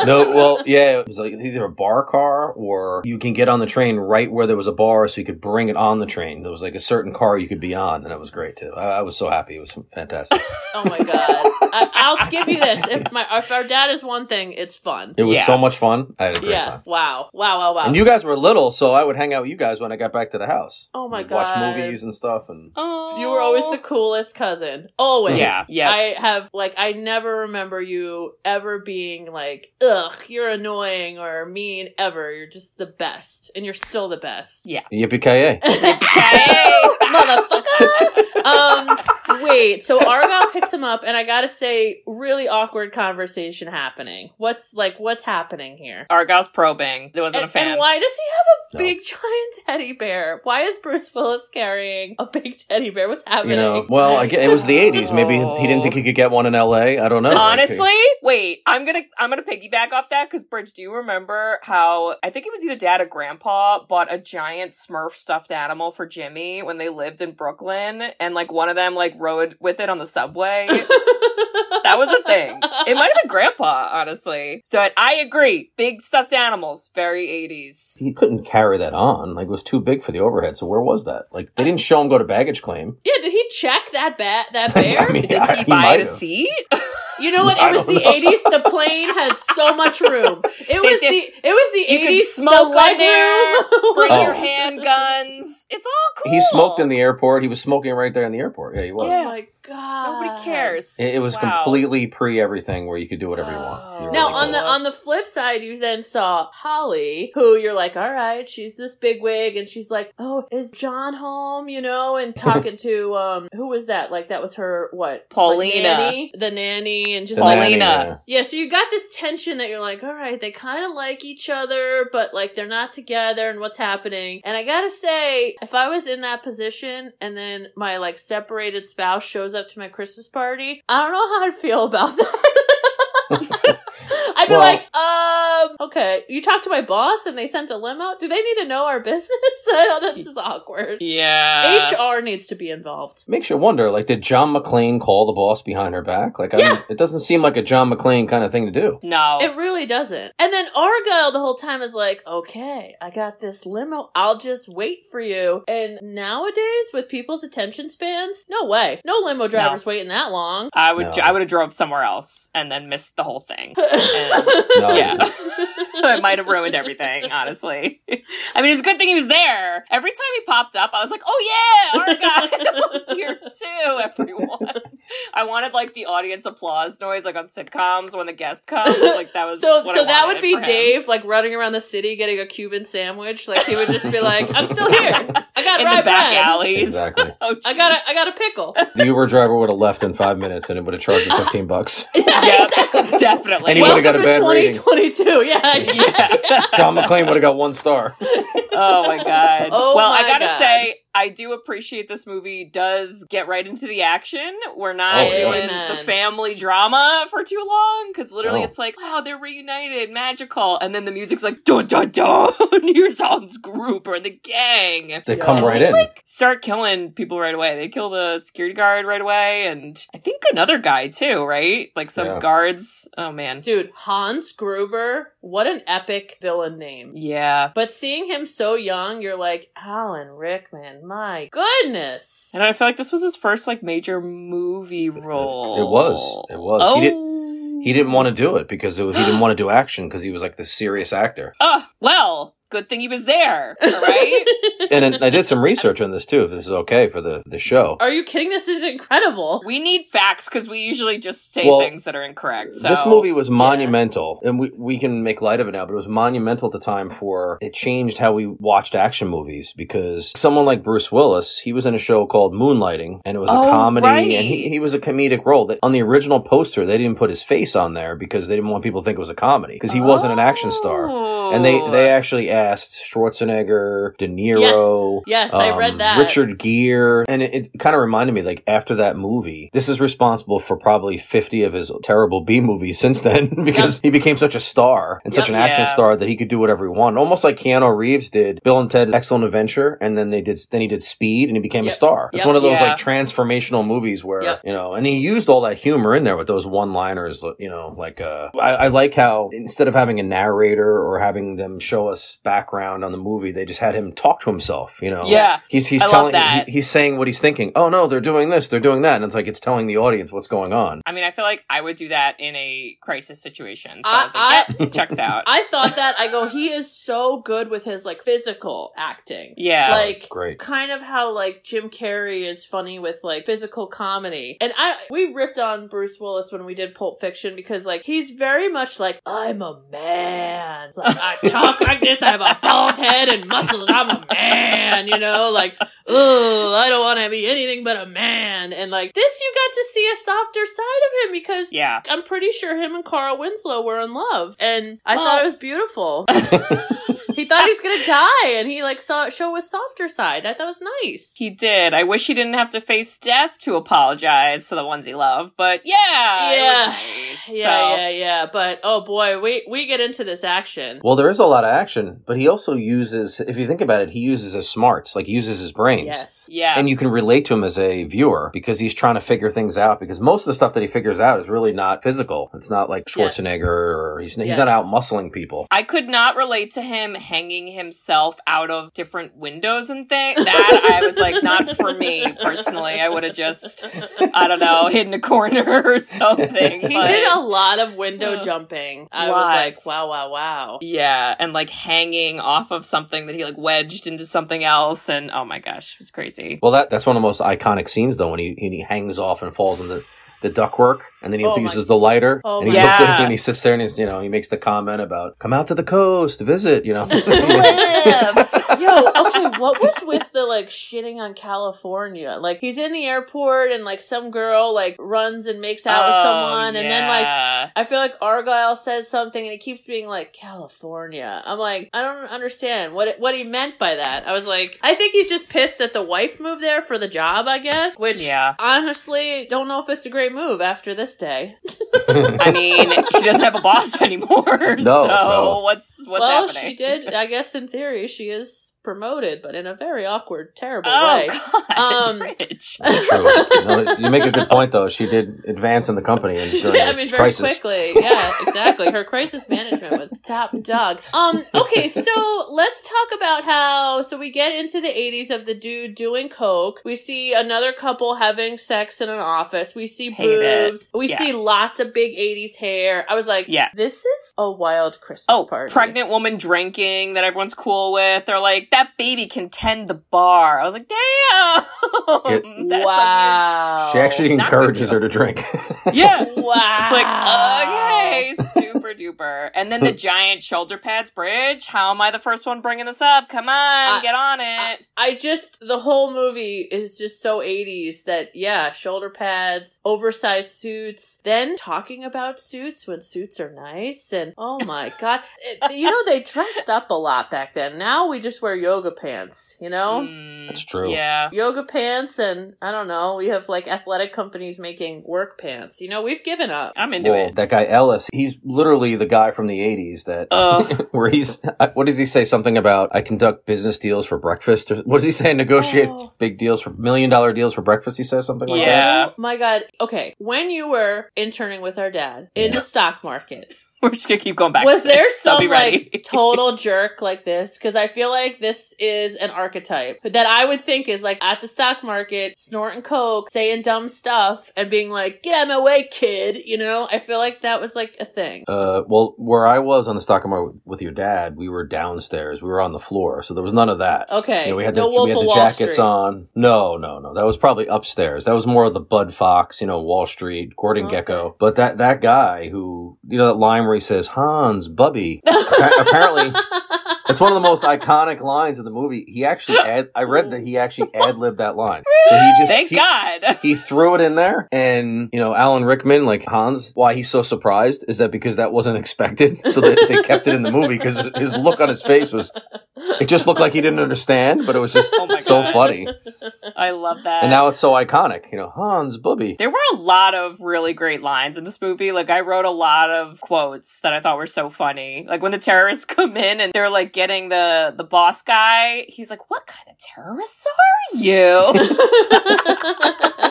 Speaker 4: no, well, yeah, it was like either a bar car or you can get on the train right where there was a bar, so you could bring it on the train. There was like a certain car you could be on, and it was great too. I, I was so happy; it was fantastic. <laughs>
Speaker 1: Oh my god! I, I'll give you this: if my if our dad is one thing, it's fun.
Speaker 4: It was
Speaker 2: Yeah.
Speaker 4: so much fun. I had a great
Speaker 1: Yeah.
Speaker 4: time.
Speaker 1: Wow. Wow. Wow. Wow.
Speaker 4: And you guys were little, so I would hang out with you guys when I got back to the house.
Speaker 1: oh my
Speaker 4: We'd
Speaker 1: god!
Speaker 4: Watch movies and stuff, and
Speaker 2: Oh.
Speaker 1: You were always the coolest cousin. Always.
Speaker 2: Yeah, yeah.
Speaker 1: I have like I never remember you ever being like, ugh, you're annoying or mean ever. You're just the best. And you're still the best. Yeah.
Speaker 4: Yippee ki
Speaker 2: Okay.
Speaker 1: Motherfucker. um wait, so Argyle picks him up and I gotta say, really awkward conversation happening. What's like what's happening here?
Speaker 2: Argyle's probing. There wasn't
Speaker 1: And,
Speaker 2: a fan.
Speaker 1: Why does he have a
Speaker 4: No.
Speaker 1: big <laughs> giant teddy bear? Why is Bruce Willis carrying a big teddy bear? What's happening?
Speaker 4: You know, well, I get, it was the <laughs> '80s. Maybe he didn't think he could get one in LA. I don't know.
Speaker 2: Honestly, wait, I'm gonna I'm gonna piggyback off that because Bridge, do you remember how I think it was either dad or grandpa bought a giant Smurf stuffed animal for Jimmy when they lived in Brooklyn, and like one of them like rode with it on the subway. <laughs> that was a thing. It might have been grandpa, honestly. So I, I agree. Big stuffed animals, very 80s.
Speaker 4: He couldn't carry that on. Like, it was too big for the overhead. So where was that? Like, they didn't show him go to baggage claim.
Speaker 1: Yeah, did he check that bat that <laughs> bear?
Speaker 4: I mean,
Speaker 2: Did he
Speaker 4: he
Speaker 2: buy it a seat? <laughs>
Speaker 1: you know what? It was the eighties. The plane had so much room. It was
Speaker 2: did-
Speaker 1: the it was the eighties.
Speaker 2: smoke
Speaker 1: the
Speaker 2: on
Speaker 1: leg
Speaker 2: there. Bring
Speaker 4: Oh.
Speaker 2: your handguns. It's all cool.
Speaker 4: He smoked in the airport. He was smoking right there in the airport. Yeah, he was.
Speaker 1: Oh my god!
Speaker 2: Nobody cares.
Speaker 4: It, it was
Speaker 2: Wow.
Speaker 4: completely pre everything where you could do whatever you want. You
Speaker 1: Now
Speaker 4: really
Speaker 1: on
Speaker 4: cool.
Speaker 1: the on the flip side, you then saw Holly, who you're like, all right, she's this big wig, and she's like, oh, is John home? You know, and <laughs> talking to um, who was that? Like that was her what? Like,
Speaker 2: Paulina.
Speaker 1: nanny? the nanny, and just
Speaker 4: The
Speaker 1: like Yeah, so you got this tension that you're like, all right, they kind of like each other, but like they're not together, and what's happening? And I gotta say, if I was in that position, and then my like separated spouse shows up to my Christmas party, I don't know how I'd feel about that. <laughs> I'd be
Speaker 4: Well-
Speaker 1: like, um, okay, you talked to my boss and they sent a limo. Do they need to know our <laughs> business? <laughs> I know this is awkward.
Speaker 2: Yeah.
Speaker 1: HR needs to be involved.
Speaker 4: Makes you wonder, like, did John McClane call the boss behind her back? Like, I
Speaker 1: Yeah.
Speaker 4: mean, it doesn't seem like a John McClane kind of thing to do.
Speaker 2: No.
Speaker 1: It really doesn't. And then Argyle the whole time is like, okay, I got this limo. I'll just wait for you. And nowadays, with people's attention spans, no way. No limo driver's waiting that long.
Speaker 2: I would
Speaker 4: No.
Speaker 2: I would have drove somewhere else and then missed the whole thing. <laughs>
Speaker 4: No,
Speaker 2: yeah. <laughs> it might have ruined everything, honestly. <laughs> I mean, it's a good thing he was there. Every time he popped up, I was like, oh yeah, Argyle's <laughs> here too, everyone. I wanted like the audience applause noise, like on sitcoms when the guest comes. Like that was
Speaker 1: So,
Speaker 2: what
Speaker 1: so
Speaker 2: I
Speaker 1: that would be. Dave, like running around the city getting a Cuban sandwich. Like he would just be like, "I'm still here. I got
Speaker 2: in the back
Speaker 1: bread.
Speaker 2: alleys.
Speaker 4: Exactly.
Speaker 2: Oh,
Speaker 1: I got a, I got a pickle."
Speaker 4: The Uber driver would have left in five minutes and it would have charged him 15 bucks.
Speaker 2: Yep, definitely.
Speaker 4: And he would've got a
Speaker 1: Welcome
Speaker 4: bad
Speaker 1: to
Speaker 4: rating.
Speaker 1: 2022. Yeah,
Speaker 2: Yeah. <laughs>
Speaker 4: John McClane would have got one star.
Speaker 2: Oh my god.
Speaker 1: Oh
Speaker 2: well, I gotta
Speaker 1: God.
Speaker 2: say, I do appreciate this movie does get right into the action. We're not
Speaker 4: Oh,
Speaker 2: doing
Speaker 1: Amen.
Speaker 2: the family drama for too long because literally
Speaker 4: Oh.
Speaker 2: it's like, wow, they're reunited, magical, and then the music's like, dun dun dun. <laughs> Here's Hans Gruber and the gang.
Speaker 4: They
Speaker 1: Yeah.
Speaker 4: come
Speaker 2: And
Speaker 4: right
Speaker 2: they,
Speaker 4: in.
Speaker 2: Like, start killing people right away. They kill the security guard right away, and I think another guy too, right? Like some
Speaker 4: Yeah.
Speaker 2: guards. Oh man.
Speaker 1: dude, Hans Gruber. What an epic villain name.
Speaker 2: Yeah.
Speaker 1: But seeing him so young, you're like, Alan Rickman, my goodness.
Speaker 2: And I feel like this was his first like major movie role.
Speaker 4: It was. It was.
Speaker 2: Oh.
Speaker 4: He didn't- He didn't oh. want to do it because it was, he didn't <gasps> want to do action because he was like the serious actor.
Speaker 2: Oh, well, good thing he was there. All right. <laughs>
Speaker 4: And I did some research on this too, if this is okay for the, the show.
Speaker 1: Are you kidding? This is incredible.
Speaker 2: we need facts because we usually just say
Speaker 4: Well,
Speaker 2: things that are incorrect. So
Speaker 4: This movie was monumental, and we, we can make light of it now, but it was monumental at the time for it changed how we watched action movies because someone like Bruce Willis, he was in a show called Moonlighting, and it was a
Speaker 2: Oh,
Speaker 4: comedy,
Speaker 2: right.
Speaker 4: and he, he was a comedic role. That on the original poster, they didn't put his face on there because they didn't want people to think it was a comedy because he wasn't an action star. And they, they oh. actually cast: Schwarzenegger, De Niro.
Speaker 1: Yes, I read
Speaker 4: um,
Speaker 1: that.
Speaker 4: Richard Gere, and it, it kind of reminded me, like after that movie, this is responsible for probably fifty of his terrible B movies since then, <laughs> because he became such a star and such an action
Speaker 2: Yeah.
Speaker 4: star that he could do whatever he wanted, almost like Keanu Reeves did. Bill and Ted's Excellent Adventure, and then they did, then he did Speed, and he became a star. It's
Speaker 1: Yep.
Speaker 4: one of those
Speaker 2: Yeah.
Speaker 4: like transformational movies where
Speaker 1: Yep.
Speaker 4: you know, and he used all that humor in there with those one-liners. You know, like uh, I, I like how instead of having a narrator or having them show us background on the movie, they just had him talk to himself. You know,
Speaker 2: Yeah.
Speaker 4: He's he's
Speaker 2: I love
Speaker 4: telling
Speaker 2: that.
Speaker 4: he- he's saying what he's thinking. Oh no, they're doing this, they're doing that, and it's like it's telling the audience what's going on.
Speaker 2: I mean, I feel like I would do that in a crisis situation. So
Speaker 1: I-
Speaker 2: I, was like,
Speaker 1: I-
Speaker 2: yep, checks out. <laughs>
Speaker 1: I thought that. I go, he is so good with his like physical acting.
Speaker 2: yeah.
Speaker 1: Oh, like
Speaker 4: Great.
Speaker 1: kind of how like Jim Carrey is funny with like physical comedy. And I we ripped on Bruce Willis when we did Pulp Fiction because like he's very much like I'm a man. Like I talk like this, I have a bald head and muscles. I'm a man, you know, like oh, I don't want to be anything but a man. And like this you got to see a softer side of him because
Speaker 2: yeah.
Speaker 1: I'm pretty sure him and Carl Winslow were in love, and I
Speaker 2: Well-
Speaker 1: thought it was beautiful. <laughs> he thought he was gonna die, and he like saw show his softer side. I thought it was nice.
Speaker 2: He did. I wish he didn't have to face death to apologize to the ones he loved, but yeah,
Speaker 1: Yeah.
Speaker 2: nice.
Speaker 1: Yeah,
Speaker 2: So-
Speaker 1: yeah, yeah. But oh boy, we we get into this action.
Speaker 4: Well, there is a lot of action, but he also uses, if you think about it, he uses his smarts, like he uses his brains.
Speaker 1: Yes.
Speaker 2: yeah.
Speaker 4: And you can relate to him as a viewer because he's trying to figure things out. Because most of the stuff that he figures out is really not physical. It's not like
Speaker 1: Yes.
Speaker 4: Schwarzenegger or he's he's
Speaker 1: Yes.
Speaker 4: not out muscling people.
Speaker 2: I could not relate to him hanging himself out of different windows and things. That I was like, not for me personally. I would have just, I don't know, hidden a corner <laughs> or something.
Speaker 1: He
Speaker 2: but-
Speaker 1: did a lot of window
Speaker 2: Uh,
Speaker 1: jumping. I was like, wow, wow, wow.
Speaker 2: Yeah, and like hanging off of something that he like wedged into something else, and oh my gosh, it was crazy.
Speaker 4: Well, that that's one of the most iconic scenes though when he he hangs off and falls in the the ductwork, and then he
Speaker 1: Oh my-
Speaker 4: uses the lighter,
Speaker 1: Oh
Speaker 4: and he
Speaker 2: my-
Speaker 4: looks at
Speaker 2: Yeah.
Speaker 4: him and he sits there and he's, you know he makes the comment about come out to the coast, visit, you know. <laughs>
Speaker 2: Lives.
Speaker 1: Yo, okay, what was with the like shitting on California? Like he's in the airport and like some girl like runs and makes out with
Speaker 2: Oh,
Speaker 1: someone and then like. I feel like Argyle says something and he keeps being like California. I'm like, I don't understand what it, what he meant by that. I was like, I think he's just pissed that the wife moved there for the job, I guess. Which
Speaker 2: Yeah.
Speaker 1: honestly, don't know if it's a great move after this day.
Speaker 2: I mean, she doesn't have a boss <laughs> anymore. so
Speaker 4: no.
Speaker 2: what's what's
Speaker 1: well,
Speaker 2: happening?
Speaker 1: she did. I guess in theory, she is promoted, but in a very awkward, terrible
Speaker 2: Oh
Speaker 1: way.
Speaker 2: God,
Speaker 1: Um, <laughs>
Speaker 2: Rich.
Speaker 4: True. You, know, you make a good point though. She did advance in the company and <laughs>
Speaker 1: She
Speaker 4: during
Speaker 1: did, I mean, very
Speaker 4: crisis.
Speaker 1: quickly. Yeah, exactly. Her crisis management was top dog. Um, okay, so let's talk about how. So we get into the 80s of the dude doing coke. We see another couple having sex in an office. We see
Speaker 2: Hate it.
Speaker 1: boobs. We
Speaker 2: Yeah.
Speaker 1: see lots of big 80s hair. I was like,
Speaker 2: Yeah.
Speaker 1: this is a wild Christmas
Speaker 2: Oh,
Speaker 1: party.
Speaker 2: pregnant woman drinking that everyone's cool with. They're like, that baby can tend the bar. I was like, damn. <laughs> That's a
Speaker 1: wow.
Speaker 4: She actually encourages her to drink.
Speaker 2: yeah.
Speaker 1: Wow. <laughs>
Speaker 2: It's like, okay, super duper. And then the <laughs> giant shoulder pads bridge. How am I the first one bringing this up? Come on,
Speaker 1: I-
Speaker 2: get on it.
Speaker 1: I just the whole movie is just so 80s that yeah, shoulder pads, oversized suits, then talking about suits when suits are nice and oh my <laughs> god. It- you know they dressed up a lot back then. Now we just wear yoga pants, you know?
Speaker 2: Mm,
Speaker 4: That's true.
Speaker 2: Yeah.
Speaker 1: Yoga pants and I don't know, we have like athletic companies making work pants. You know, we've given up.
Speaker 2: I'm into
Speaker 4: Well,
Speaker 2: it.
Speaker 4: that guy Ellis, he's literally the guy from the '80s that uh.
Speaker 2: Ugh. <laughs>
Speaker 4: where he's what does he say something about I conduct business deals for breakfast or what does he say negotiate
Speaker 1: Oh.
Speaker 4: big deals for million dollar deals for breakfast he says something like that
Speaker 2: Yeah.
Speaker 1: Oh my god. Okay, when you were interning with our dad in the stock market, <laughs>
Speaker 2: We're just gonna keep going back.
Speaker 1: was
Speaker 2: to
Speaker 1: there
Speaker 2: this,
Speaker 1: some like <laughs> total jerk like this because i feel like this is an archetype that i would think is like at the stock market snorting coke saying dumb stuff and being like get out of my way kid you know i feel like that was like a thing
Speaker 4: uh, well where I was on the stock market with your dad we were downstairs we were on the floor so there was none of that
Speaker 1: okay
Speaker 4: You know, we had the,
Speaker 1: wolf
Speaker 4: we had the jackets
Speaker 1: street
Speaker 4: on. No, no, no. That was probably upstairs. That was more of the Bud Fox, you know, Wall Street, Gordon
Speaker 1: Okay.
Speaker 4: Gekko. But that that guy who, you know, that line where he says Hans, Bubby. <laughs> appa- apparently, it's one of the most iconic lines in the movie. He actually ad. I read that he actually ad libbed that line. So he just
Speaker 2: Thank
Speaker 4: he,
Speaker 2: God. <laughs>
Speaker 4: he threw it in there, and you know, Alan Rickman, like Hans, why he's so surprised is that because that wasn't expected, so they, they kept it in the movie because his look on his face was It just looked like he didn't understand, but it was just <laughs>
Speaker 2: Oh
Speaker 4: so
Speaker 2: God.
Speaker 4: funny.
Speaker 2: I love that.
Speaker 4: And now it's so iconic. You know, Hans Booby.
Speaker 2: There were a lot of really great lines in this movie. Like I wrote a lot of quotes that I thought were so funny. Like when the terrorists <laughs> come in and they're like getting the the boss guy, he's like, "What kind of terrorists are you?" <laughs>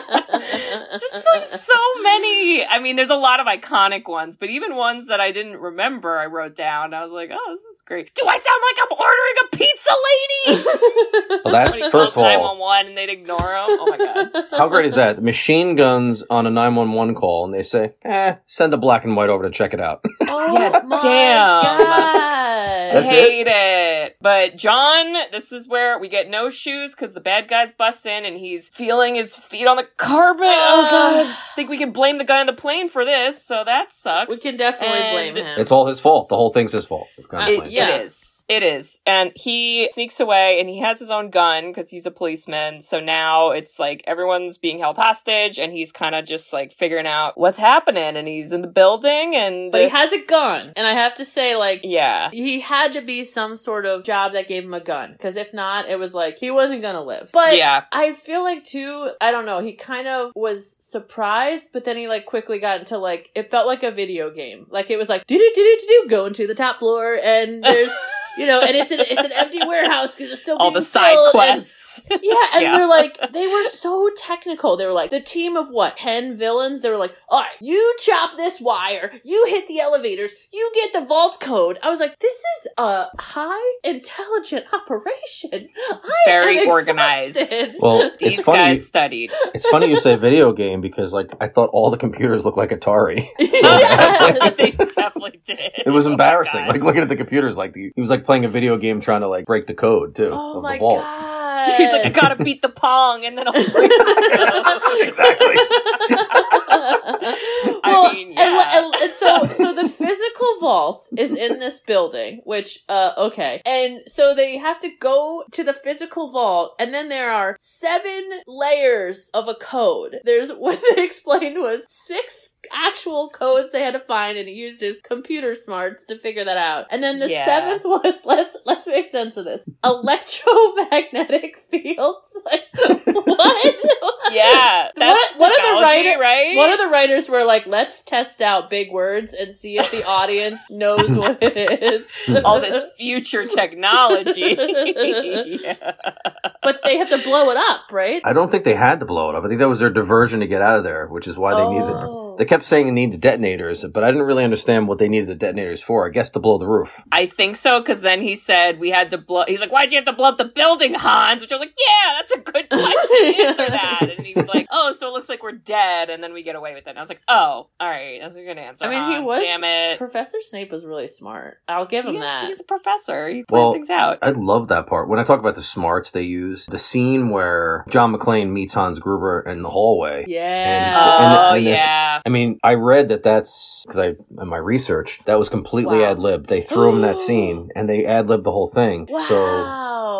Speaker 2: Just like so many. I mean, there's a lot of iconic ones, but even ones that I didn't remember, I wrote down. I was like, "Oh, this is great." Do I sound like I'm ordering a pizza, lady? <laughs>
Speaker 4: Well, that first of all,
Speaker 2: 911 and they'd ignore him. Oh my god.
Speaker 4: how great is that? The Machine guns on a nine one one call, and they say, "Eh, send the black and white over to check it out."
Speaker 1: Oh
Speaker 2: Yeah,
Speaker 1: my
Speaker 2: damn.
Speaker 1: god.
Speaker 4: That's
Speaker 2: I
Speaker 4: it?
Speaker 2: hate it. But John, this is where we get no shoes because the bad guys bust in and he's feeling his feet on the carpet. Oh god. I think we can blame the guy on the plane for this, so that sucks.
Speaker 1: We can definitely
Speaker 2: And
Speaker 1: blame him.
Speaker 4: It's all his fault. The whole thing's his fault. Kind
Speaker 2: It,
Speaker 1: yeah.
Speaker 2: it is. It is. And he sneaks away and he has his own gun because he's a policeman. So now it's like everyone's being held hostage and he's kind of just like figuring out what's happening. And he's in the building and.
Speaker 1: but he has a gun, and I have to say, like,
Speaker 2: yeah.
Speaker 1: he had to be some sort of job that gave him a gun, because if not, it was like he wasn't gonna live. But
Speaker 2: yeah.
Speaker 1: I feel like too, I don't know, he kind of was surprised, but then he like quickly got into like it felt like a video game. Like it was like do do do do do going to the top floor and there's <laughs> you know, and it's an it's an empty warehouse because it's still
Speaker 2: All
Speaker 1: being
Speaker 2: the side
Speaker 1: filled, and-
Speaker 2: quests. <laughs>
Speaker 1: yeah, and
Speaker 2: Yeah.
Speaker 1: they're like they were so technical. They were like the team of what ten villains. They were like, all right, you chop this wire, you hit the elevators, you get the vault code. I was like, this is a high intelligent operation. I
Speaker 2: very
Speaker 1: am
Speaker 2: organized.
Speaker 4: Well,
Speaker 2: These
Speaker 4: it's funny.
Speaker 2: guys studied.
Speaker 4: It's funny you say video game because, like, I thought all the computers looked like Atari. <laughs> <laughs>
Speaker 1: Yes.
Speaker 2: they definitely did.
Speaker 4: It was
Speaker 2: Oh
Speaker 4: embarrassing.
Speaker 2: God.
Speaker 4: like looking at the computers, like the, he was like playing a video game trying to like break the code too
Speaker 1: Oh
Speaker 4: of
Speaker 1: my
Speaker 4: the vault.
Speaker 1: God!
Speaker 2: He's like, I gotta beat the pong, and then I'll <laughs> break
Speaker 4: exactly. <laughs>
Speaker 1: well,
Speaker 2: mean,
Speaker 1: and,
Speaker 2: yeah.
Speaker 1: and, and so so the physical vault is in this building, which uh okay, and so they have to go to the physical vault, and then there are seven layers of a code. There's <laughs> what they explained was six actual codes they had to find, and he used his computer smarts to figure that out. And then the
Speaker 2: Yeah.
Speaker 1: seventh was let's let's make sense of this electromagnetic <laughs> fields. Like what? <laughs>
Speaker 2: Yeah, that's
Speaker 1: What- what are the
Speaker 2: technology,
Speaker 1: writer-
Speaker 2: right?
Speaker 1: One of the writers were like, let's test out big words and see if the audience <laughs> knows what it is.
Speaker 2: all this future technology. yeah.
Speaker 1: but they have to blow it up, right?
Speaker 4: I don't think they had to blow it up. I think that was their diversion to get out of there, which is why they needed.
Speaker 1: Oh. Oh.
Speaker 4: They kept saying they needed the detonators, but I didn't really understand what they needed the detonators for. I guess to blow the roof.
Speaker 2: I think so because then he said we had to blow. He's like, "Why'd you have to blow up the building, Hans?" Which I was like, "Yeah, that's a good <laughs> question. Answer that." And he was like, "Oh, so it looks like we're dead, and then we get away with it." And I was like, "Oh, all right, that's a good answer."
Speaker 1: I mean, he
Speaker 2: Hans.
Speaker 1: was-
Speaker 2: Damn it.
Speaker 1: Professor Snape was really smart. I'll give him
Speaker 2: is-
Speaker 1: that.
Speaker 2: He's a professor. He planned
Speaker 4: Well,
Speaker 2: things out.
Speaker 4: I love that part. When I talk about the smarts they use, the scene where John McClane meets Hans Gruber in the hallway.
Speaker 1: yeah.
Speaker 4: and-
Speaker 2: oh
Speaker 4: and there's-
Speaker 2: yeah.
Speaker 4: I mean, I read that that's because I in my research that was completely
Speaker 1: Wow.
Speaker 4: ad libbed. They threw him in that scene and they ad libbed the whole thing. So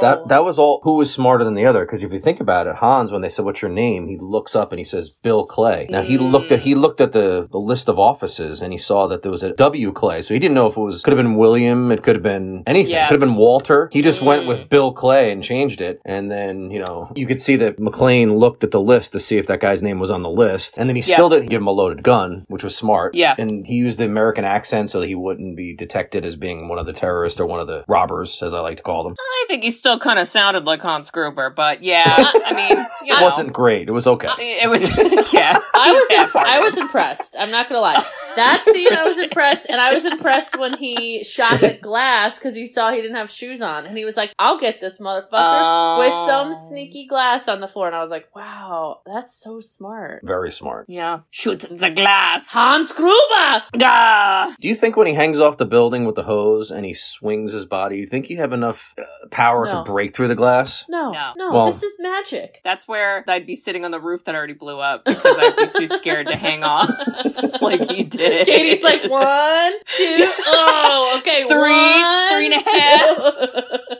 Speaker 4: that that was all. Who was smarter than the other? Because if you think about it, Hans, when they said, "What's your name?" he looks up and he says, "Bill Clay." Now he
Speaker 2: Mm.
Speaker 4: looked at he looked at the the list of offices and he saw that there was a W Clay. So he didn't know if it was could have been William. It could have been anything.
Speaker 2: Yeah.
Speaker 4: Could have been Walter. He just went
Speaker 2: Mm.
Speaker 4: with Bill Clay and changed it. And then you know you could see that McClane looked at the list to see if that guy's name was on the list. And then he
Speaker 2: Yeah.
Speaker 4: still didn't give him a loaded gun, which was smart.
Speaker 2: Yeah.
Speaker 4: And he used the American accent so that he wouldn't be detected as being one of the terrorists or one of the robbers, as I like to call them.
Speaker 2: I think he still kind of sounded like Hans Gruber, but yeah, I mean, <laughs> you
Speaker 4: It wasn't great. It was okay.
Speaker 2: It was, <laughs> yeah.
Speaker 1: I was
Speaker 2: He's
Speaker 1: imp- I was impressed. I'm not gonna lie. That scene I was <laughs> impressed, and I was impressed when he shot the glass because he saw he didn't have shoes on, and he was like, "I'll get this motherfucker with some
Speaker 2: Oh.
Speaker 1: sneaky glass on the floor." And I was like, "Wow, that's so smart."
Speaker 4: Very smart.
Speaker 2: Yeah. Shoot the glass.
Speaker 1: Hans Gruber.
Speaker 2: Ah.
Speaker 4: Do you think when he hangs off the building with the hose and he swings his body, you think he'd have enough uh, power
Speaker 1: No.
Speaker 4: to break through the glass?
Speaker 1: No,
Speaker 2: No.
Speaker 1: no,
Speaker 4: Well-
Speaker 1: this is magic.
Speaker 2: That's where I'd be sitting on the roof that already blew up because I'd be too scared to hang off <laughs> like he did.
Speaker 1: Katie's like one, two, <laughs> oh, okay,
Speaker 2: Three,
Speaker 1: one,
Speaker 2: three and a
Speaker 1: two. <laughs>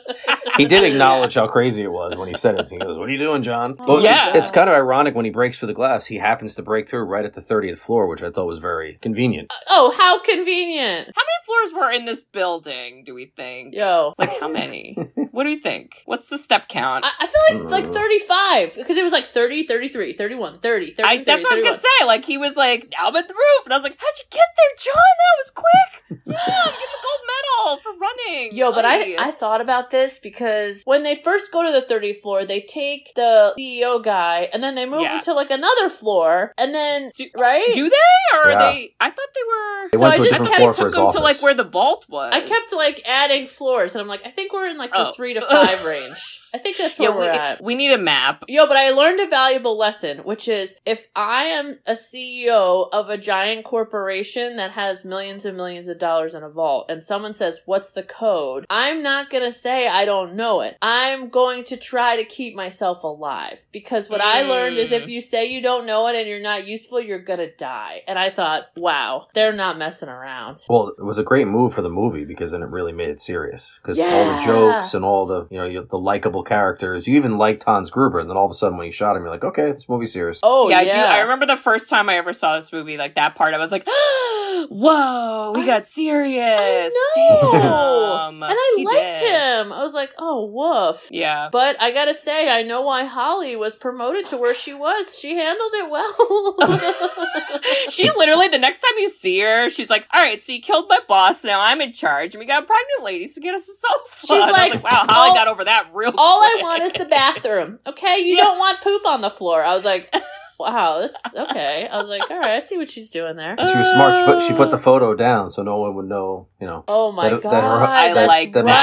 Speaker 4: He did acknowledge how crazy it was when he said it. He goes, "What are you doing, John?" Oh, but
Speaker 2: Yeah.
Speaker 4: it's, it's kind of ironic when he breaks through the glass. He happens to break through right at the thirtieth floor, which I thought was very convenient.
Speaker 1: Uh, oh, how convenient!
Speaker 2: How many floors were in this building, do we think?
Speaker 1: Yo,
Speaker 2: Like, how many? <laughs> What do you think? What's the step count?
Speaker 1: I, I feel like like
Speaker 4: Mm.
Speaker 1: 35 because it was like 30, 33, 31, 30, 30,
Speaker 2: I,
Speaker 1: 30,
Speaker 2: that's what I was gonna say. Like he was like, "Now I'm at the roof," and I was like, "How'd you get there, John? That was quick. <laughs> Damn, give him a gold medal for running."
Speaker 1: Yo, but I, I thought about this because when they first go to the 30th floor, they take the CEO guy and then they move
Speaker 2: Yeah.
Speaker 1: him to like another floor and then,
Speaker 2: Do-
Speaker 1: right?
Speaker 2: do they or are they? I thought they were.
Speaker 4: They
Speaker 1: So
Speaker 4: went
Speaker 1: I
Speaker 4: to a
Speaker 1: just
Speaker 2: I
Speaker 4: different floor
Speaker 2: they took
Speaker 4: his
Speaker 2: them
Speaker 4: office.
Speaker 2: to like where the vault was.
Speaker 1: I kept like adding floors and I'm like, I think we're in like the
Speaker 2: Oh.
Speaker 1: Three to <laughs> five range. I think that's where
Speaker 2: we,
Speaker 1: we're at.
Speaker 2: we need a map.
Speaker 1: Yo, but I learned a valuable lesson, which is if I am a CEO of a giant corporation that has millions and millions of dollars in a vault and someone says, What's the code? I'm not going to say I don't know it. I'm going to try to keep myself alive because what I learned is if
Speaker 2: Mm.
Speaker 1: you say you don't know it and you're not useful, you're going to die. And I thought, wow, they're not messing around.
Speaker 4: Well, it was a great move for the movie because then it really made it serious. Because all the jokes and all the you know the likable characters, you even liked Hans Gruber, and then all of a sudden when you shot him, you're like, okay, this movie's serious.
Speaker 1: Oh,
Speaker 2: yeah,
Speaker 1: yeah.
Speaker 2: I do. I remember the first time I ever saw this movie, like that part, I was like, <gasps> "Whoa, we
Speaker 1: I-
Speaker 2: got serious."
Speaker 1: I know.
Speaker 2: Damn.
Speaker 1: And I
Speaker 2: He
Speaker 1: liked
Speaker 2: did.
Speaker 1: him. I was like, oh, woof.
Speaker 2: Yeah.
Speaker 1: But I gotta say, I know why Holly was promoted to where she was. She handled it well. <laughs>
Speaker 2: she literally, the next time you see her, she's like, "All right, so you killed my boss. Now I'm in charge, and we got pregnant ladies to get us a sofa."
Speaker 1: She's
Speaker 2: And I was
Speaker 1: like,
Speaker 2: "Wow, Holly <laughs>
Speaker 1: all-
Speaker 2: got over that real."
Speaker 1: All I want is the bathroom. Okay, you
Speaker 2: Yeah.
Speaker 1: don't want poop on the floor. I was like, <laughs> wow, this okay. I was like, all right, I see what she's doing there.
Speaker 4: And she was smart. She put she put the oh. photo down so no one would know. You know.
Speaker 1: Oh my
Speaker 4: That-
Speaker 1: god,
Speaker 4: that her-
Speaker 2: I
Speaker 1: that's
Speaker 2: like
Speaker 4: that the
Speaker 1: right.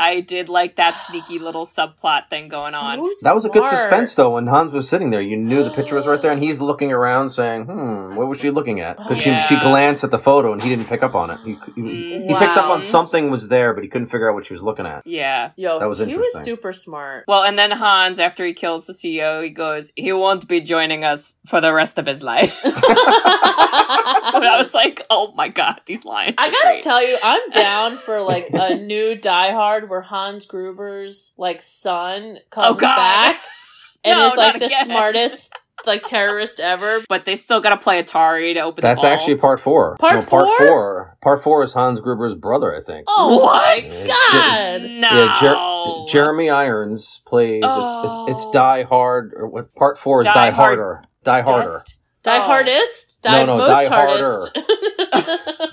Speaker 2: I did like that sneaky little subplot thing going
Speaker 1: So
Speaker 2: on.
Speaker 4: That was a good
Speaker 1: smart.
Speaker 4: suspense though. When Hans was sitting there, you knew the picture was right there, and he's looking around saying, "Hmm, what was she looking at?" Because she she glanced at the photo and he didn't pick up on it. He, he, he picked up on something was there, but he couldn't figure out what she was looking at.
Speaker 2: Yeah.
Speaker 1: Yo,
Speaker 4: That was interesting.
Speaker 1: he was super smart.
Speaker 2: Well, and then Hans, after he kills the CEO, he goes, "He won't be joining us for the rest of his life." <laughs> I was like, "Oh my god, these lines!"
Speaker 1: I gotta
Speaker 2: great.
Speaker 1: tell you, I'm down for like a new Die Hard where Hans Gruber's like son oh, comes
Speaker 2: Oh,
Speaker 1: back <laughs> and
Speaker 2: No,
Speaker 1: is like the
Speaker 2: again.
Speaker 1: smartest like terrorist ever.
Speaker 2: but they still got to play Atari to open.
Speaker 4: That's
Speaker 2: the vault.
Speaker 4: actually part four.
Speaker 1: Part
Speaker 4: no, part
Speaker 1: four?
Speaker 4: four. Part four is Hans Gruber's brother, I think.
Speaker 1: Oh
Speaker 2: What?
Speaker 1: my
Speaker 4: It's
Speaker 1: god!
Speaker 2: No.
Speaker 4: Yeah, Jer- Jeremy Irons plays. It's, it's it's
Speaker 2: Oh.
Speaker 4: Die Hard. Or what? Part four is
Speaker 2: Die
Speaker 4: Die,
Speaker 2: Hard
Speaker 4: Harder. Die Harder.
Speaker 2: Dust? Oh.
Speaker 1: Die
Speaker 2: Oh.
Speaker 1: hardest? Die
Speaker 4: no,
Speaker 1: most
Speaker 4: Die
Speaker 1: hardest.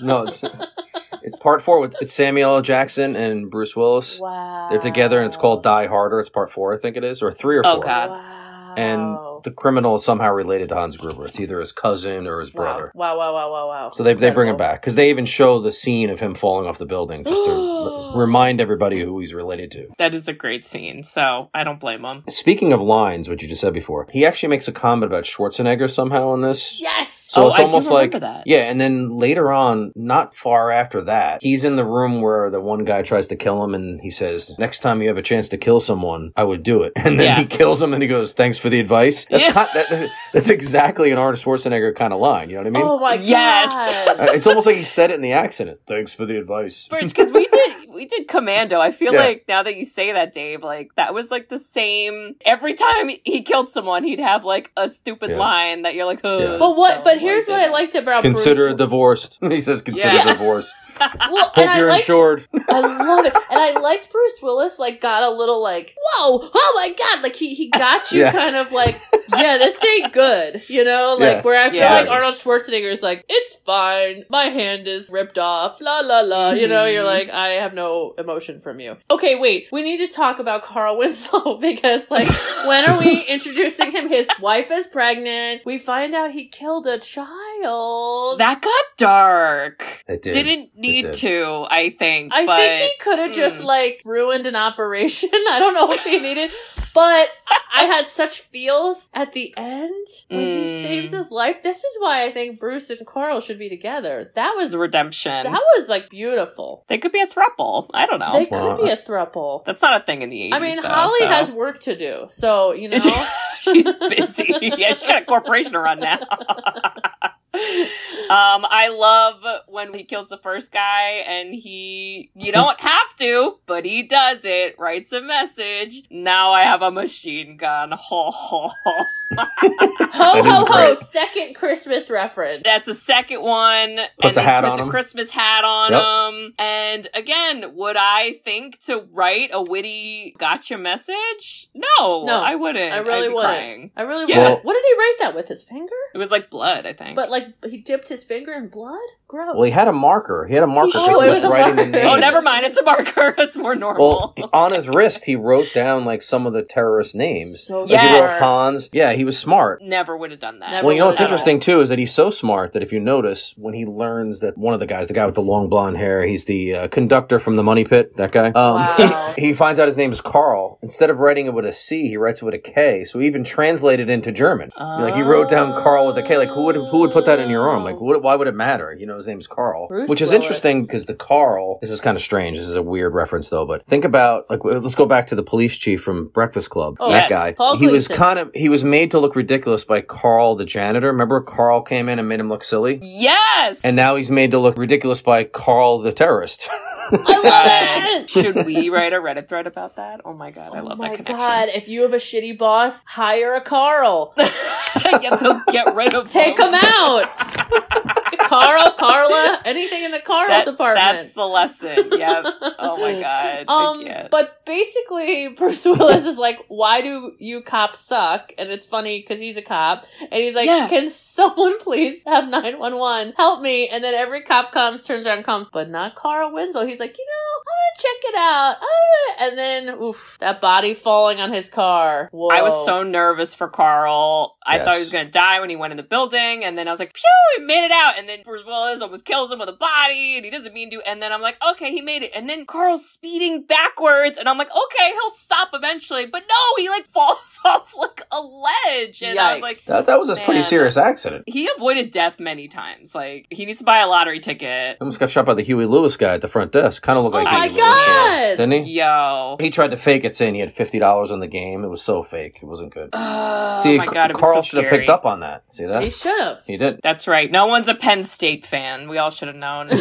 Speaker 1: <laughs>
Speaker 4: No, <laughs> it's it's part four with it's Samuel L. Jackson and Bruce Willis.
Speaker 1: wow.
Speaker 4: They're together, and it's called Die Harder. It's part four, I think it is, or three or four.
Speaker 2: Oh, God.
Speaker 1: Wow.
Speaker 4: And the criminal is somehow related to Hans Gruber. It's either his cousin or his brother.
Speaker 1: Wow, wow, wow, wow, wow.
Speaker 4: So they, they bring him back because they even show the scene of him falling off the building just to <gasps> remind everybody who he's related to.
Speaker 2: That is a great scene, so I don't blame him.
Speaker 4: Speaking of lines, what you just said before, he actually makes a comment about Schwarzenegger somehow in this.
Speaker 1: Yes!
Speaker 4: So
Speaker 2: Oh,
Speaker 4: it's almost like
Speaker 2: that.
Speaker 4: yeah, and then later on, not far after that, he's in the room where the one guy tries to kill him, and he says, "Next time you have a chance to kill someone, I would do it." <laughs> And then
Speaker 2: Yeah.
Speaker 4: he kills him, and he goes, "Thanks for the advice." That's
Speaker 2: Yeah.
Speaker 4: kind, that, that's exactly an Arnold Schwarzenegger kind of line. You know what I mean?
Speaker 1: oh my
Speaker 2: Yes.
Speaker 1: god.
Speaker 4: Uh, it's almost like he said it in the accident. Thanks for the advice.
Speaker 2: because we did we did Commando. I feel
Speaker 4: Yeah.
Speaker 2: like now that you say that, Dave, like that was like the same. Every time he killed someone, he'd have like a stupid
Speaker 4: Yeah.
Speaker 2: line that you're like, oh.
Speaker 4: Yeah.
Speaker 1: But what? But here's what I
Speaker 2: good.
Speaker 1: liked about
Speaker 4: Consider
Speaker 1: Bruce.
Speaker 4: divorced. <laughs> he says, "Consider
Speaker 2: Yeah.
Speaker 4: divorce." <laughs>
Speaker 1: Well,
Speaker 4: Hope
Speaker 1: and I
Speaker 4: you're
Speaker 1: liked,
Speaker 4: insured.
Speaker 1: I <laughs> love it, and I liked Bruce Willis. Like, got a little like, whoa, oh my god! Like he he got you
Speaker 4: Yeah.
Speaker 1: kind of like, yeah, this ain't good, you know. Like
Speaker 4: Yeah.
Speaker 1: where I feel
Speaker 2: Yeah.
Speaker 1: like Arnold Schwarzenegger is like, it's fine. My hand is ripped off. La la la. You know, you're
Speaker 2: Mhm.
Speaker 1: like, I have no emotion from you. Okay, wait. We need to talk about Carl <laughs> Winslow because like, when are we <laughs> introducing him? His wife is pregnant. We find out he killed a child.
Speaker 2: That got dark.
Speaker 4: It did.
Speaker 2: Didn't need
Speaker 4: did.
Speaker 2: to, I think.
Speaker 1: I
Speaker 2: but
Speaker 1: think he could have just
Speaker 2: mm.
Speaker 1: like ruined an operation. <laughs> I don't know if he needed, but I- I had such feels at the end when he
Speaker 2: Mm.
Speaker 1: saves his life. This is why I think Bruce and Carl should be together. That was
Speaker 2: redemption.
Speaker 1: that was like beautiful.
Speaker 2: they could be a throuple. I don't know.
Speaker 1: They
Speaker 4: Well,
Speaker 1: could be a throuple.
Speaker 2: That's not a thing in the 80s.
Speaker 1: I mean,
Speaker 2: though,
Speaker 1: Holly
Speaker 2: so.
Speaker 1: has work to do, so you <laughs> know.
Speaker 2: She's busy. <laughs> yeah, she's got a corporation to run now. Um, I love when he kills the first guy and he, you don't have to, but he does it, writes a message. Now I have a machine gun. <laughs> Ho, ho, ho.
Speaker 1: Ho ho ho! Second Christmas reference.
Speaker 2: That's a second one.
Speaker 4: Puts
Speaker 2: and
Speaker 4: a hat
Speaker 2: puts
Speaker 4: on
Speaker 2: a
Speaker 4: him.
Speaker 2: Christmas hat on
Speaker 4: Yep.
Speaker 2: him. And again, would I think to write a witty gotcha message? No,
Speaker 1: No,
Speaker 2: I wouldn't.
Speaker 1: I really
Speaker 2: I'd be
Speaker 1: wouldn't.
Speaker 2: crying.
Speaker 1: I really
Speaker 2: Yeah.
Speaker 1: wouldn't. What did he write that with? His finger?
Speaker 2: It was like blood, I think.
Speaker 1: But like he dipped his finger in blood. Gross.
Speaker 4: Well, he had a marker. He had a marker
Speaker 1: should. Oh,
Speaker 4: he was
Speaker 1: was
Speaker 4: writing the names.
Speaker 2: oh, never mind. It's a marker. <laughs> It's more normal.
Speaker 4: Well, on his wrist, he wrote down like some of the terrorist names.
Speaker 1: So
Speaker 4: Like he wrote
Speaker 2: Yes.
Speaker 4: Hans. Yeah, he was smart.
Speaker 2: Never would have done that.
Speaker 1: Never
Speaker 4: Well, you know what's interesting too is that he's so smart that if you notice when he learns that one of the guys, the guy with the long blonde hair, he's the uh, conductor from the Money Pit. That guy. Um,
Speaker 1: Wow. <laughs>
Speaker 4: he, finds out his name is Carl. Instead of writing it with a C, he writes it with a K. So he even translated it into German. Like he wrote down Carl with a K. Like who would who would put that in your arm? Like what, why would it matter? You know, his name's Carl,
Speaker 1: Bruce
Speaker 4: which is
Speaker 1: Willis.
Speaker 4: interesting because the Carl. This is kind of strange. This is a weird reference though. But think about like let's go back to the police chief from Breakfast Club.
Speaker 1: Oh,
Speaker 4: that
Speaker 2: yes.
Speaker 4: guy.
Speaker 1: Paul
Speaker 4: he was kind of he was made to look ridiculous by Carl the janitor. Remember Carl came in and made him look silly.
Speaker 2: Yes.
Speaker 4: And now he's made to look ridiculous by Carl the terrorist. <laughs>
Speaker 1: I love <laughs> it.
Speaker 2: Should we write a Reddit thread about that? Oh my god, I
Speaker 1: oh
Speaker 2: love
Speaker 1: my
Speaker 2: that connection.
Speaker 1: god! If you have a shitty boss, hire a Carl. <laughs>
Speaker 2: yeah, they'll get rid of
Speaker 1: Take
Speaker 2: him.
Speaker 1: him out. Carl, Carla, anything in the Carl
Speaker 2: That-
Speaker 1: department.
Speaker 2: That's the lesson. Yeah. Oh my <laughs> god.
Speaker 1: Um, but basically, <laughs> Bruce Willis is like, "Why do you cops suck?" And it's funny because he's a cop, and he's like,
Speaker 2: Yeah.
Speaker 1: "Can someone <laughs> please have nine one one help me?" And then every cop comes, turns around, comes, but not Carl Winslow. He's like, "You know, I'm gonna check it out." All right. And then, oof, that body falling on his car. Whoa!
Speaker 2: I was so nervous for Carl. I
Speaker 4: Yes.
Speaker 2: thought he was going to die when he went in the building, and then I was like, "Phew, he made it out!" And then Bruce Willis almost kills him with a body, and he doesn't mean to. And then I'm like, "Okay, he made it." And then Carl's speeding backwards, and I'm like, "Okay, he'll stop eventually." But no, he like <laughs> falls off like a ledge, and I was like,
Speaker 4: that, that was a pretty serious accident.
Speaker 2: He avoided death many times. Like he needs to buy a lottery ticket.
Speaker 4: Almost got shot by the Huey Lewis guy at the front desk. Kind of looked
Speaker 1: Oh
Speaker 4: like
Speaker 1: my
Speaker 4: Huey Lewis,
Speaker 1: God!
Speaker 4: didn't he?
Speaker 2: Yo.
Speaker 4: He tried to fake it, saying he had fifty dollars on the game. It was so fake; it wasn't good.
Speaker 2: Oh
Speaker 4: See,
Speaker 2: my god,
Speaker 4: Carl
Speaker 2: so
Speaker 4: should have picked up on that. See that?
Speaker 1: He should have.
Speaker 4: He did.
Speaker 2: That's right. No one's a Penn State fan. We all should have known. <laughs>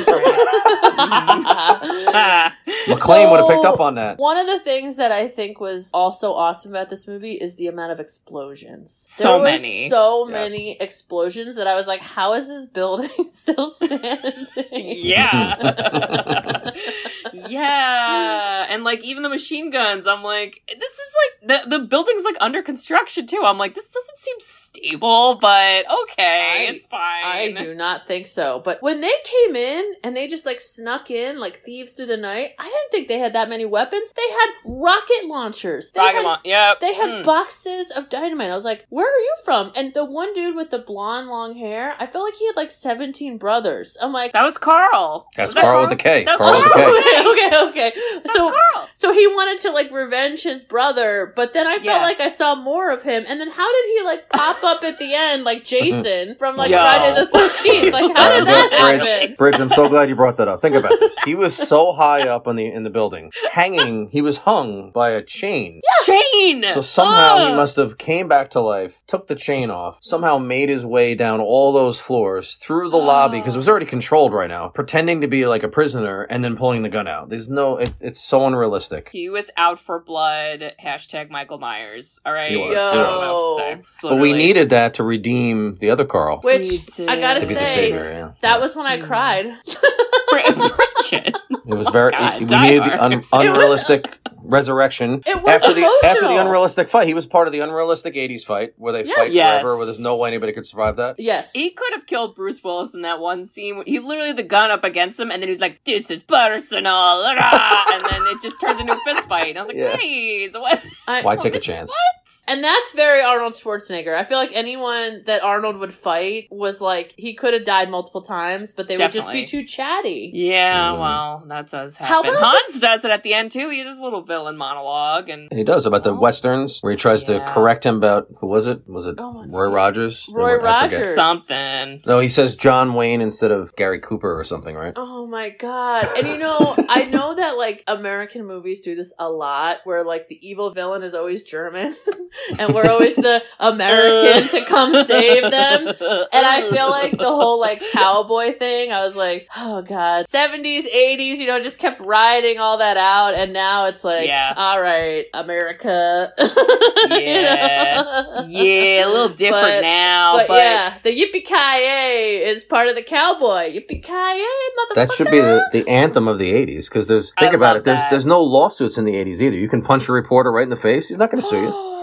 Speaker 4: Mm-hmm. McClane would have picked up on that.
Speaker 1: One of the things that I think was also awesome about this movie is the amount of explosions.
Speaker 2: So
Speaker 1: there was
Speaker 2: many.
Speaker 1: so
Speaker 4: Yes.
Speaker 1: many explosions that I was like, "How is this building <laughs> still standing?"
Speaker 2: yeah. <laughs> yeah. And like even the machine guns, I'm like, this is like the the building's like under construction too. I'm like, this doesn't seem stable, but okay,
Speaker 1: I-
Speaker 2: it's fine.
Speaker 1: I do not think so. But when they came in and they just like snuck in like thieves through the night, I didn't think they had that many weapons. They had rocket launchers. They
Speaker 2: Rocket
Speaker 1: had
Speaker 2: launch- Yep.
Speaker 1: They had
Speaker 2: Mm.
Speaker 1: boxes of dynamite. I was like, "Where are you from?" And the one dude with the blonde long hair, I felt like he had like seventeen brothers. I'm like,
Speaker 2: That was Carl.
Speaker 4: That's
Speaker 2: Was that
Speaker 4: Carl with the K.
Speaker 2: That's
Speaker 4: Carl with the K.
Speaker 2: Carl. <laughs>
Speaker 1: okay, okay, okay.
Speaker 2: That's
Speaker 1: So,
Speaker 2: Carl.
Speaker 1: so he wanted to like revenge his brother, but then I felt
Speaker 2: Yeah.
Speaker 1: like I saw more of him. And then how did he like pop up at the end like <laughs> Jason from like
Speaker 2: Yo.
Speaker 1: Friday the Thirteenth? Like how did that
Speaker 4: Bridge,
Speaker 1: happen?
Speaker 4: Bridge, I'm so glad you brought that up. Think about this. <laughs> He was so high up in the in the building, hanging. He was hung by a chain.
Speaker 2: Chain.
Speaker 4: So somehow he must have came back to life, took the chain off, somehow made his way down all those floors through the lobby because it was already controlled right now, pretending to be like a prisoner and then pulling the gun out. There's no, it, it's so unrealistic.
Speaker 2: He was out for blood. Hashtag Michael Myers. All right.
Speaker 4: He was,
Speaker 1: he was.
Speaker 2: what I was saying. Just
Speaker 4: But we needed that to redeem the other Carl
Speaker 1: Which
Speaker 2: We
Speaker 1: I gotta
Speaker 4: to
Speaker 1: say,
Speaker 4: savior. Yeah.
Speaker 1: that was when I cried. <laughs>
Speaker 2: Bridget. <laughs>
Speaker 4: It was very.
Speaker 2: God,
Speaker 4: we
Speaker 2: Die
Speaker 4: needed the un- <laughs> unrealistic resurrection
Speaker 1: It was
Speaker 4: after the after the unrealistic fight. He was part of the unrealistic '80s fight where they
Speaker 1: Yes.
Speaker 4: fight
Speaker 2: Yes.
Speaker 4: forever, where there's no way anybody could survive that.
Speaker 1: Yes.
Speaker 2: He could have killed Bruce Willis in that one scene. He literally the gun up against him, and then he's like, "This is personal," and then it just turns into a fist fight. And I was like,
Speaker 4: Yeah.
Speaker 2: "Please, what?"
Speaker 1: I-
Speaker 4: Why take a
Speaker 2: this is
Speaker 4: chance?
Speaker 1: And that's very Arnold Schwarzenegger. I feel like anyone that Arnold would fight was like he could have died multiple times, but they would just be too chatty.
Speaker 2: Yeah,
Speaker 4: Mm.
Speaker 2: well, that does
Speaker 1: How
Speaker 2: happen.
Speaker 1: about
Speaker 2: Hans does it at the end too. He does a little villain monologue, and
Speaker 4: And he does about the
Speaker 2: Oh.
Speaker 4: westerns where he tries to correct him about who was it? Was it
Speaker 1: Oh
Speaker 4: Roy
Speaker 1: God.
Speaker 4: Rogers?
Speaker 1: Roy
Speaker 4: I.
Speaker 1: Rogers.
Speaker 2: something.
Speaker 4: No, he says John Wayne instead of Gary Cooper or something, right?
Speaker 1: Oh my god. And you know, <laughs> I know that like American movies do this a lot where like the evil villain is always German. <laughs> and we're always the American to come save them. And I feel like the whole like cowboy thing, I was like, oh god. 70s, 80s, you know, just kept riding all that out. And now it's like,
Speaker 2: Yeah.
Speaker 1: all right, America. <laughs>
Speaker 2: Yeah. yeah, a little different
Speaker 1: But-
Speaker 2: now,
Speaker 1: But,
Speaker 2: but,
Speaker 1: yeah, the yippee ki is part of the cowboy. Yippee ki motherfucker.
Speaker 4: That should be the, the anthem of the '80s because there's think
Speaker 2: I
Speaker 4: about it. There's
Speaker 2: that.
Speaker 4: there's no lawsuits in the '80s either. You can punch a reporter right in the face. He's not going to sue you. <gasps> <gasps> <gasps> <laughs>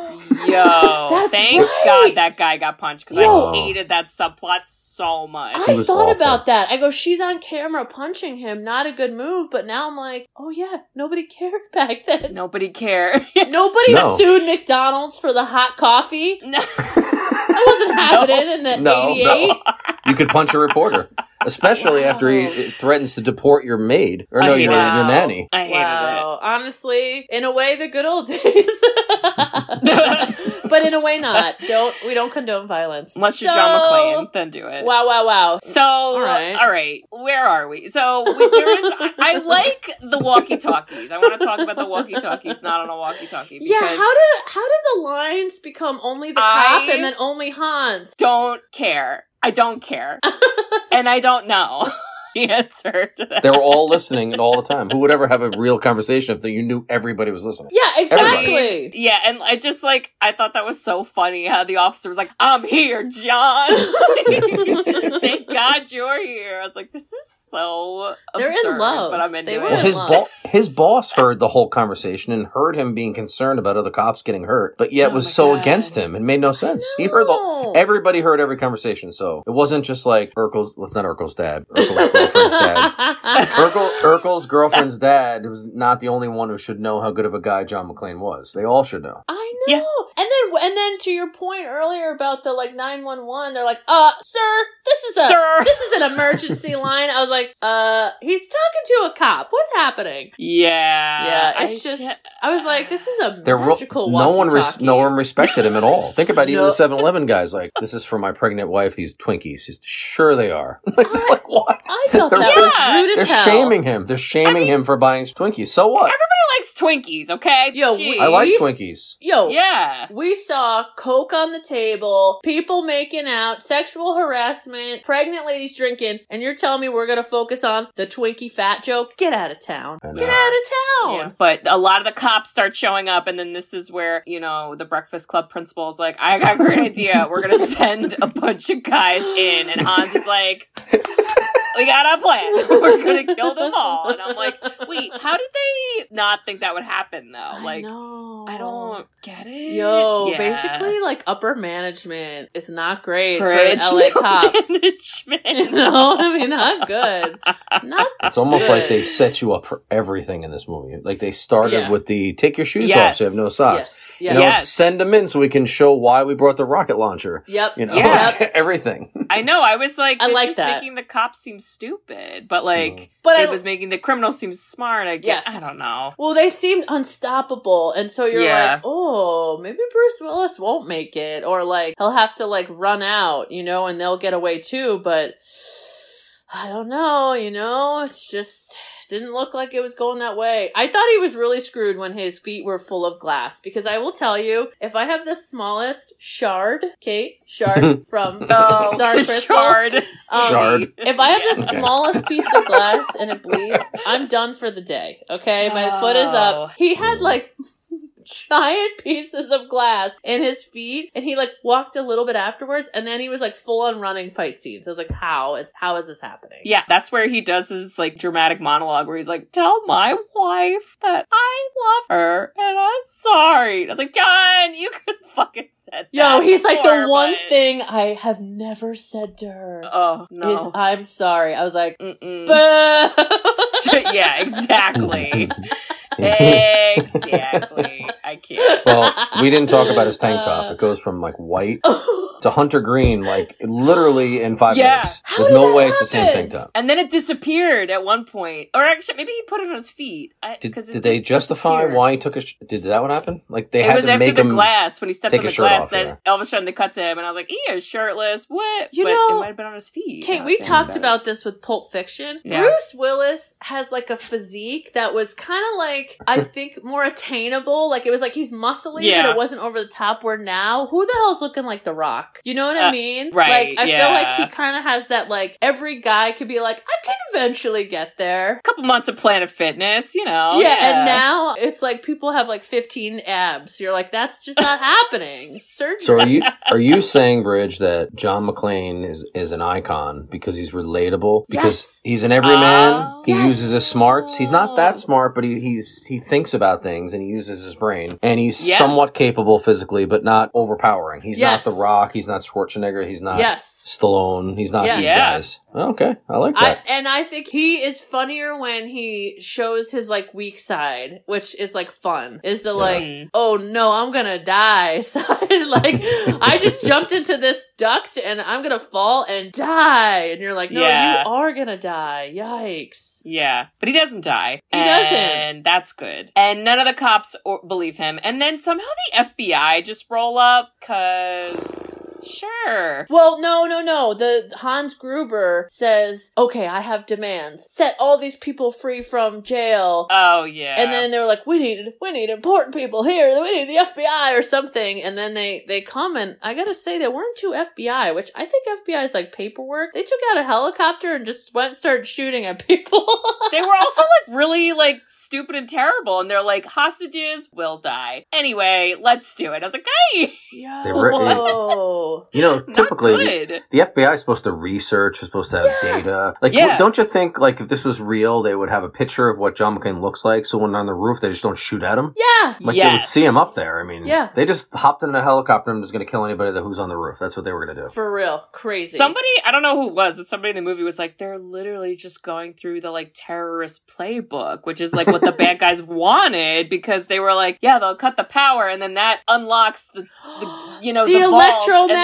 Speaker 2: yo, <laughs> thank
Speaker 1: right.
Speaker 2: God that guy got punched because I hated that subplot so much.
Speaker 1: I thought
Speaker 4: awful.
Speaker 1: about that. I go, she's on camera punching him. Not a good move. But now I'm like, oh yeah, nobody <laughs> cared back then.
Speaker 2: Nobody cared. <laughs>
Speaker 1: Nobody
Speaker 4: No.
Speaker 1: sued McDonald's for the hot coffee.
Speaker 2: no.
Speaker 1: That wasn't happening in the
Speaker 4: No,
Speaker 1: 88.
Speaker 4: no. You could punch a reporter, especially after he threatens to deport your maid or no, your,
Speaker 2: hated
Speaker 4: your nanny.
Speaker 2: I hated
Speaker 1: Wow. Honestly, in a way, the good old days. <laughs> but in a way, not. Don't we don't condone violence.
Speaker 2: it. Unless you're
Speaker 1: So-
Speaker 2: John McClane, then do it.
Speaker 1: Wow! Wow! Wow!
Speaker 2: So,
Speaker 1: All right.
Speaker 2: all right, where are we? So, we, there is. I, I like the walkie-talkies. I want to talk about the walkie-talkies, not on a walkie-talkie.
Speaker 1: Yeah. How did how did the lines become only the cop
Speaker 2: I-
Speaker 1: and then only Hans?
Speaker 2: don't care. I don't care, <laughs> and I don't know <laughs> the answer to that.
Speaker 4: They were all listening all the time. Who would ever have a real conversation if you knew everybody was listening?
Speaker 1: Yeah, exactly.
Speaker 2: Yeah, and I just like I thought that was so funny how the officer was like, "I'm here, John. <laughs> Thank God you're here." I was like, "This is so
Speaker 1: They're in love.
Speaker 2: but I'm into
Speaker 1: They
Speaker 2: it.
Speaker 1: were
Speaker 4: Well, his bo- his boss heard the whole conversation and heard him being concerned about other cops getting hurt, but yet
Speaker 2: Oh
Speaker 4: was so
Speaker 2: God.
Speaker 4: against him. It made no sense. He heard the everybody heard every conversation, so it wasn't just like Urkel's. Well, it's not Urkel's dad. Urkel's girlfriend's dad. <laughs> Urkel, Urkel's girlfriend's dad was not the only one who should know how good of a guy John McClane was. They all should know.
Speaker 1: I know.
Speaker 2: Yeah.
Speaker 1: And then and then to your point earlier about the like 911, they're like, "Uh, sir, this is a
Speaker 2: Sir.
Speaker 1: this is an emergency <laughs> line." I was like, "Uh, he's talking to a cop. What's happening?"
Speaker 2: Yeah,
Speaker 1: yeah, it's
Speaker 2: I
Speaker 1: just
Speaker 2: ju-
Speaker 1: I was like, "This is a
Speaker 4: They're ro-
Speaker 1: magical
Speaker 4: no one, res- no one respected him at all. Think about even
Speaker 1: No. <laughs>
Speaker 4: the 7-Eleven guys. Like, this is for my pregnant wife. These Twinkies. He's, sure they are. like,
Speaker 1: I-
Speaker 4: like, what?
Speaker 1: I thought that
Speaker 2: Yeah.
Speaker 1: was rude
Speaker 4: They're
Speaker 1: hell.
Speaker 4: shaming him. They're shaming
Speaker 2: I mean-
Speaker 4: him for buying Twinkies. So what?
Speaker 2: Everybody likes Twinkies, okay?
Speaker 1: Yo,
Speaker 2: Jeez.
Speaker 4: I like
Speaker 1: we-
Speaker 4: Twinkies.
Speaker 1: Yo,
Speaker 2: Yeah.
Speaker 1: We saw coke on the table, people making out, sexual harassment, pregnant ladies drinking, and you're telling me we're gonna focus on the Twinkie fat joke? Get out of town. Get out of town.
Speaker 2: Yeah, but a lot of the cops start showing up, and then this is where you know the Breakfast Club principal is like, "I got a great idea. We're gonna <laughs> send a bunch of guys in," and Hans is like, "We got a plan. <laughs> We're gonna kill them all." And I'm like, "Wait, how did they not think that would happen though? Like,
Speaker 1: know.
Speaker 2: I don't get it."
Speaker 1: Yo,
Speaker 2: Yeah.
Speaker 1: basically, like upper management is not great
Speaker 2: Bridge
Speaker 1: for the LA cops. <laughs> <laughs>
Speaker 2: management.
Speaker 1: no, I mean not good. Not.
Speaker 4: It's almost like they set you up for everything in this movie. Like they started
Speaker 1: Yeah.
Speaker 4: with the take your shoes
Speaker 2: Yes.
Speaker 4: off so you have no socks.
Speaker 1: Yes.
Speaker 4: You know,
Speaker 2: Yes.
Speaker 4: send them in so we can show why we brought the rocket launcher.
Speaker 1: Yep.
Speaker 4: You know,
Speaker 2: Yeah.
Speaker 4: everything.
Speaker 2: I know. I was like,
Speaker 1: I like
Speaker 2: just
Speaker 1: that.
Speaker 2: making the cops seem stupid, but like,
Speaker 4: Mm.
Speaker 1: But
Speaker 2: it
Speaker 1: I
Speaker 2: was making the criminals seem smart. I guess.
Speaker 1: Yes.
Speaker 2: I don't know.
Speaker 1: Well, they seemed unstoppable, and so you're
Speaker 2: Yeah.
Speaker 1: like, oh, maybe Bruce Willis won't make it, or like he'll have to like run out, you know, and they'll get away too. But <sighs> I don't know, you know, it's just didn't look like it was going that way. I thought he was really screwed when his feet were full of glass because I will tell you, if I have the smallest shard, Kate shard <laughs> from
Speaker 2: Oh,
Speaker 1: Dark
Speaker 2: the
Speaker 1: Crystal.
Speaker 2: shard.
Speaker 1: Um,
Speaker 4: Shard.
Speaker 1: if I have the
Speaker 4: Okay.
Speaker 1: smallest piece of glass and it bleeds, I'm done for the day. Okay, my foot is
Speaker 2: Oh.
Speaker 1: up. He had like giant <laughs> pieces of glass in his feet, and he like walked a little bit afterwards, and then he was like full on running fight scenes. I was like, how is how is this happening?
Speaker 2: Yeah, that's where he does his like dramatic monologue where he's like, "Tell my wife that I love her and I'm sorry." I was like, "John, you could <laughs> fucking said that.
Speaker 1: Yo, he's like
Speaker 2: before,
Speaker 1: the one
Speaker 2: but-
Speaker 1: thing I have never said to her.
Speaker 2: Oh
Speaker 1: Is
Speaker 2: no.
Speaker 1: I'm sorry. I was like,
Speaker 2: Mm-mm. <laughs> yeah, exactly. Exactly. I can't.
Speaker 4: well, we didn't talk about his tank top. Uh, it goes from like white <laughs> to Hunter Green, like literally in five
Speaker 2: Yeah.
Speaker 4: minutes.
Speaker 1: How
Speaker 4: There's no
Speaker 1: that
Speaker 4: way it's the same
Speaker 1: happen?
Speaker 4: tank top.
Speaker 2: And then it disappeared at one point. Or actually, maybe he put it on his feet. I,
Speaker 4: Did,
Speaker 2: 'cause it
Speaker 4: did they justify why he took a? Sh- did that what happened? Like they
Speaker 2: It
Speaker 4: had
Speaker 2: was
Speaker 4: to
Speaker 2: after
Speaker 4: make
Speaker 2: the
Speaker 4: him.
Speaker 2: glass when he stepped
Speaker 4: take
Speaker 2: on the
Speaker 4: his shirt
Speaker 2: glass
Speaker 4: off,
Speaker 2: that
Speaker 4: yeah.
Speaker 2: all of a sudden they cut to him and I was like, he is shirtless. What?
Speaker 1: You
Speaker 2: but
Speaker 1: know-
Speaker 2: it might have been on his feet.
Speaker 1: Kate,
Speaker 2: Now
Speaker 1: we
Speaker 2: thinking
Speaker 1: talked
Speaker 2: it.
Speaker 1: about this with Pulp Fiction.
Speaker 2: Yeah.
Speaker 1: Bruce Willis has like a physique that was kind of like, I <laughs> think, more attainable. Like it was like he's muscly,
Speaker 2: Yeah.
Speaker 1: but it wasn't over the top. Where now, who the hell's looking like The Rock? You know what I
Speaker 2: Uh,
Speaker 1: mean?
Speaker 2: right,
Speaker 1: Like I
Speaker 2: yeah.
Speaker 1: feel like he kind of has that. Like every guy could be like, I can eventually get there.
Speaker 2: a couple months of Planet Fitness, you know.
Speaker 1: yeah, and now it's like people have like 15 abs. You're like, that's just not <laughs> happening. Surgery.
Speaker 4: So are you are you saying, Bridge, that John McClane is is an icon because he's relatable? Because
Speaker 1: Yes.
Speaker 4: he's an everyman.
Speaker 2: Oh.
Speaker 4: he
Speaker 1: Yes.
Speaker 4: uses his smarts. He's not that smart, but he he's he thinks about things and he uses his brain. And he's
Speaker 2: Yeah.
Speaker 4: somewhat capable physically, but not overpowering. He's
Speaker 1: Yes.
Speaker 4: not The Rock. He's not Schwarzenegger. He's not
Speaker 1: Yes.
Speaker 4: Stallone. He's not
Speaker 1: Yes.
Speaker 4: these
Speaker 2: Yeah.
Speaker 4: guys. Okay, I like
Speaker 1: I,
Speaker 4: that.
Speaker 1: and I think he is funnier when he shows his like weak side, which is like fun. Is the like,
Speaker 2: Mm.
Speaker 1: oh no, I'm gonna die <laughs> side. like, I just <laughs> jumped into this duct and I'm gonna fall and die. And you're like, no,
Speaker 2: Yeah.
Speaker 1: you are gonna die. Yikes.
Speaker 2: Yeah, but he doesn't die.
Speaker 1: He doesn't.
Speaker 2: and that's good. And none of the cops or- believe him. And then somehow the FBI just roll up because sure.
Speaker 1: Well, no, no, no. The Hans Gruber says, okay, I have demands. Set all these people free from jail.
Speaker 2: Oh yeah.
Speaker 1: And then they were like, "We need, we need important people here. We need the FBI or something." And then they they come and I gotta say they weren't too FBI, which I think FBI is like paperwork. They took out a helicopter and just went and started shooting at people. <laughs>
Speaker 2: they were also like really like stupid and terrible, and they're like hostages will die anyway. Let's do it. I was like, hey,
Speaker 4: They were- <laughs>
Speaker 1: Whoa.
Speaker 4: You know,
Speaker 2: not
Speaker 4: typically
Speaker 2: good.
Speaker 4: the FBI is supposed to research, is supposed to have
Speaker 1: Yeah.
Speaker 4: data. Like,
Speaker 2: Yeah.
Speaker 4: don't you think, like, if this was real, they would have a picture of what John McCain looks like, so when on the roof, they just don't shoot at him?
Speaker 1: yeah.
Speaker 4: Like, they would see him up there. I mean,
Speaker 1: Yeah.
Speaker 4: they just hopped in a helicopter and was going to kill anybody that who's on the roof. That's what they were going to do.
Speaker 1: For real. Crazy.
Speaker 2: Somebody, I don't know who it was, but somebody in the movie was like, they're literally just going through the like terrorist playbook, which is like what the bad <laughs> guys wanted because they were like, yeah, they'll cut the power and then that unlocks the, the you know, <gasps>
Speaker 1: the,
Speaker 2: the, vault,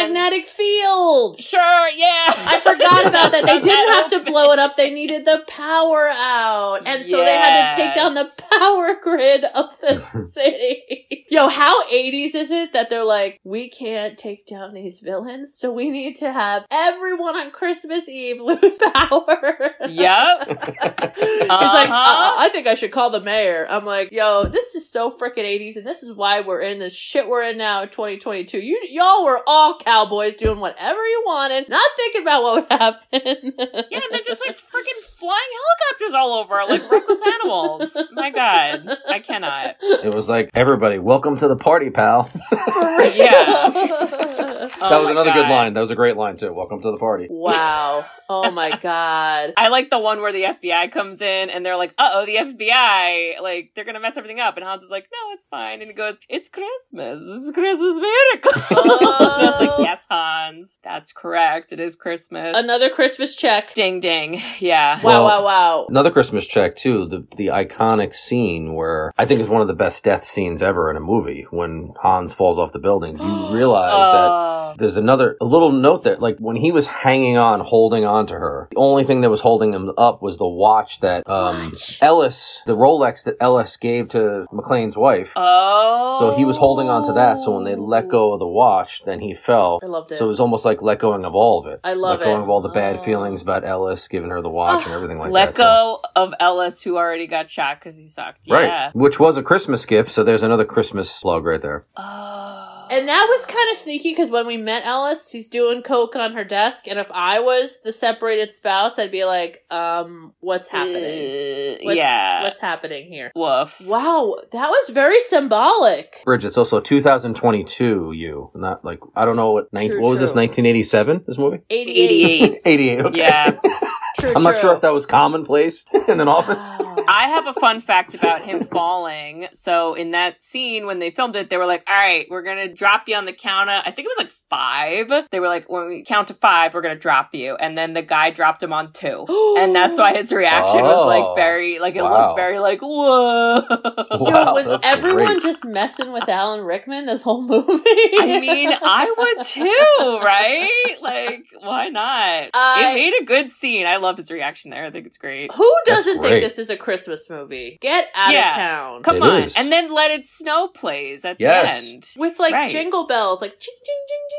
Speaker 2: and then-
Speaker 1: field.
Speaker 2: Sure, yeah.
Speaker 1: I forgot about that. They <laughs> didn't have to blow it up. They needed the power out. And so they had to take down the power grid of the <laughs> city. Yo, how 80s is it that they're like, we can't take down these villains, so we need to have everyone on Christmas Eve <laughs> lose power.
Speaker 2: Yep.
Speaker 1: He's like,
Speaker 2: Uh-huh.
Speaker 1: uh, I think I should call the mayor. I'm like, yo, this is so freaking 80s, and this is why we're in this shit we're in now in 2022. You, y'all were all cowboys doing whatever you wanted, not thinking about what would <laughs> happen.
Speaker 2: Yeah, and they're just like freaking flying helicopters all over like reckless animals. My God, I cannot.
Speaker 4: It was like, everybody, welcome to the party, pal.
Speaker 1: For <laughs> real.
Speaker 2: Yeah. <laughs>
Speaker 4: that
Speaker 2: Oh
Speaker 4: was
Speaker 2: my
Speaker 4: another good line. That was a great line, too. Welcome to the party.
Speaker 1: wow. Oh my god.
Speaker 2: I like the one where the FBI comes in and they're like, "Uh oh, the FBI! Like they're gonna mess everything up." And Hans is like, "No, it's fine." And he goes, "It's Christmas. It's a Christmas miracle." and I was like,
Speaker 1: Oh.
Speaker 2: "Yes, Hans, that's correct. It is Christmas."
Speaker 1: Another Christmas check.
Speaker 2: ding ding. Yeah.
Speaker 1: Wow,
Speaker 4: Well-
Speaker 1: wow, wow.
Speaker 4: Another Christmas check too. The the iconic scene where I think is one of the best death scenes ever in a movie when Hans falls off the building. You <gasps> realize that
Speaker 2: Oh.
Speaker 4: There's another a little note that like when he was hanging on, holding on to her, the only thing that was holding him up was the watch that um. Ellis, the Rolex that Ellis gave to McClane's wife.
Speaker 2: Oh.
Speaker 4: So he was holding on to that. So when they let go of the watch, then he fell.
Speaker 1: I loved it.
Speaker 4: So it was almost like let going of all of it.
Speaker 1: I love
Speaker 4: let going
Speaker 1: it.
Speaker 4: of all the bad
Speaker 2: Oh.
Speaker 4: feelings about Ellis, giving her the watch and everything like
Speaker 2: Let
Speaker 4: that. Let
Speaker 2: go of Ellis, who already got shot because he sucked. Yeah.
Speaker 4: Right. Which was a Christmas gift. So there's another Christmas plug right there.
Speaker 2: Oh.
Speaker 1: And that was kind of sneaky because when we met Ellis, he's doing coke on her desk, and if I was the separated spouse, I'd be like, "Um, what's happening?
Speaker 2: Uh,
Speaker 1: What's,
Speaker 2: yeah.
Speaker 1: what's happening here?"
Speaker 2: Woof.
Speaker 1: Wow, that was very symbolic.
Speaker 4: Bridge, it's also 2022 you. Not like, I don't know what, nine,
Speaker 1: True,
Speaker 4: what was this, 1987, this movie?
Speaker 1: 88.
Speaker 2: 88. <laughs>
Speaker 4: 88, okay.
Speaker 2: Yeah.
Speaker 1: True,
Speaker 4: I'm not
Speaker 1: true.
Speaker 4: sure if that was commonplace <laughs> in an office.
Speaker 1: Oh.
Speaker 2: I have a fun fact about him falling. So in that scene when they filmed it, they were like, "All right, we're gonna drop you on the counter." I think it was like five. They were like, when we count to five, we're gonna drop you. And then the guy dropped him on two. <gasps> and that's why his reaction was
Speaker 4: Oh.
Speaker 2: like very, like it
Speaker 4: Wow.
Speaker 2: looked very like, whoa. <laughs>
Speaker 1: Yo,
Speaker 4: Wow,
Speaker 1: was everyone
Speaker 4: great.
Speaker 1: just messing with Alan Rickman this whole movie?
Speaker 2: I mean, I would too, right? Like, why not?
Speaker 1: I-
Speaker 2: it made a good scene. I love his reaction there. I think it's great.
Speaker 1: Who doesn't
Speaker 4: great.
Speaker 1: think this is a Christmas movie? Get out
Speaker 2: Yeah.
Speaker 1: of town.
Speaker 2: Come
Speaker 4: It
Speaker 2: on.
Speaker 4: is.
Speaker 2: And then Let It Snow plays at
Speaker 4: Yes.
Speaker 2: the end.
Speaker 1: With like
Speaker 2: Right.
Speaker 1: jingle bells, like ching ching ching ching.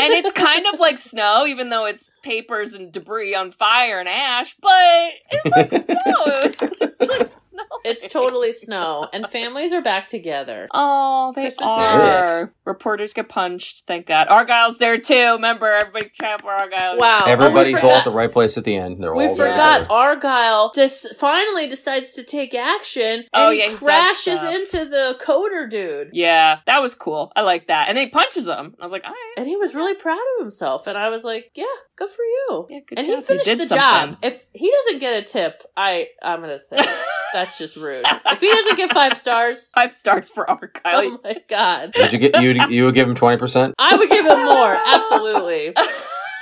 Speaker 2: And it's kind of like snow, even though it's papers and debris on fire and ash, but it's like snow. It's, <laughs> it's like.
Speaker 1: It's totally snow, and families are back together.
Speaker 2: Oh, they
Speaker 1: Christmas
Speaker 2: are.
Speaker 1: magic.
Speaker 2: Reporters get punched. Thank God. Argyle's there too. Remember, everybody tramp for Argyle.
Speaker 1: Wow,
Speaker 4: Everybody's
Speaker 1: Oh,
Speaker 4: all at the right place at the end. They're
Speaker 1: we
Speaker 4: all
Speaker 1: forgot
Speaker 4: together.
Speaker 1: Argyle just finally decides to take action, oh, and
Speaker 2: Oh,
Speaker 1: he
Speaker 2: yeah, he
Speaker 1: crashes
Speaker 2: stuff.
Speaker 1: into the coder dude.
Speaker 2: Yeah, that was cool. I like that. And then he punches him. I was like, all right.
Speaker 1: And he was really proud of himself, and I was like, "Yeah, good for you."
Speaker 2: Yeah, good
Speaker 1: and
Speaker 2: job.
Speaker 1: he finished
Speaker 2: did
Speaker 1: the
Speaker 2: something.
Speaker 1: job. If he doesn't get a tip, I I'm gonna say <laughs> that's just rude. If he doesn't get five stars, <laughs>
Speaker 2: Five stars for Argyle.
Speaker 1: oh my god,
Speaker 4: Would you get you? You would give him twenty percent.
Speaker 1: I would give him more. Absolutely. <laughs>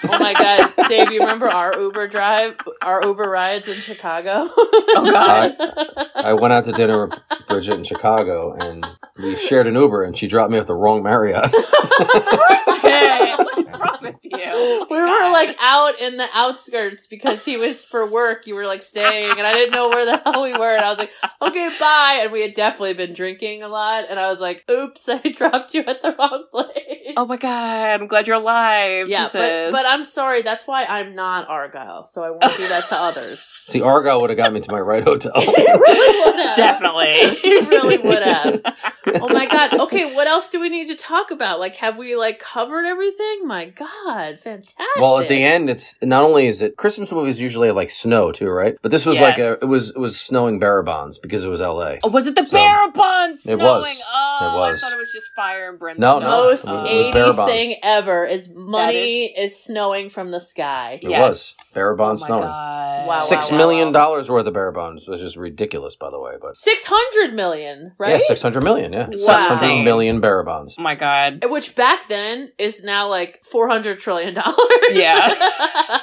Speaker 1: Oh my god, Dave, you remember our Uber drive, our Uber rides in Chicago? Oh
Speaker 2: God. <laughs>
Speaker 4: I went out to dinner with Bridget in Chicago, and we shared an Uber, and she dropped me off the wrong Marriott. <laughs>
Speaker 2: Bridget, what's wrong with you? Oh my
Speaker 1: we were like out in the outskirts because he was for work. You were like staying, and I didn't know where the hell we were. And I was like, "Okay, bye." And we had definitely been drinking a lot, and I was like, "Oops, <laughs> I dropped you at the wrong place."
Speaker 2: Oh my god, I'm glad you're alive.
Speaker 1: yeah,
Speaker 2: Jesus.
Speaker 1: but but I'm sorry. That's why I'm not Argyle, so I won't do that to <laughs> others.
Speaker 4: See, Argyle would have got me to my right hotel. <laughs>
Speaker 1: he really would have. <laughs>
Speaker 2: Definitely.
Speaker 1: he really would have. Oh my god. Okay, what else do we need to talk about? Like, have we like covered everything? My god, fantastic.
Speaker 4: Well, at the end, it's not only is it Christmas movies usually have like snow too, right? But this was like a it was it was snowing bearer bonds because it was L.A.
Speaker 2: Oh, was it the
Speaker 4: So-
Speaker 2: bearer bond snowing?
Speaker 4: was.
Speaker 2: Oh,
Speaker 4: It was.
Speaker 2: I thought it was just fire and brimstone.
Speaker 4: No, no.
Speaker 1: most
Speaker 4: it was- it was
Speaker 1: 80s thing ever is money is, snowing from the sky.
Speaker 4: It
Speaker 2: Yes.
Speaker 4: was bearer
Speaker 2: bond oh
Speaker 4: snowing.
Speaker 2: God.
Speaker 1: Wow,
Speaker 4: Six
Speaker 1: wow,
Speaker 4: million
Speaker 1: wow.
Speaker 4: dollars worth of bearer bonds, which is ridiculous, by the way. But
Speaker 1: 600 million, right?
Speaker 4: yeah, six hundred million. Yeah,
Speaker 1: Wow.
Speaker 4: six hundred million bearer bonds.
Speaker 2: Oh my god.
Speaker 1: Which back then is now like 400 trillion dollars.
Speaker 2: Yeah. <laughs>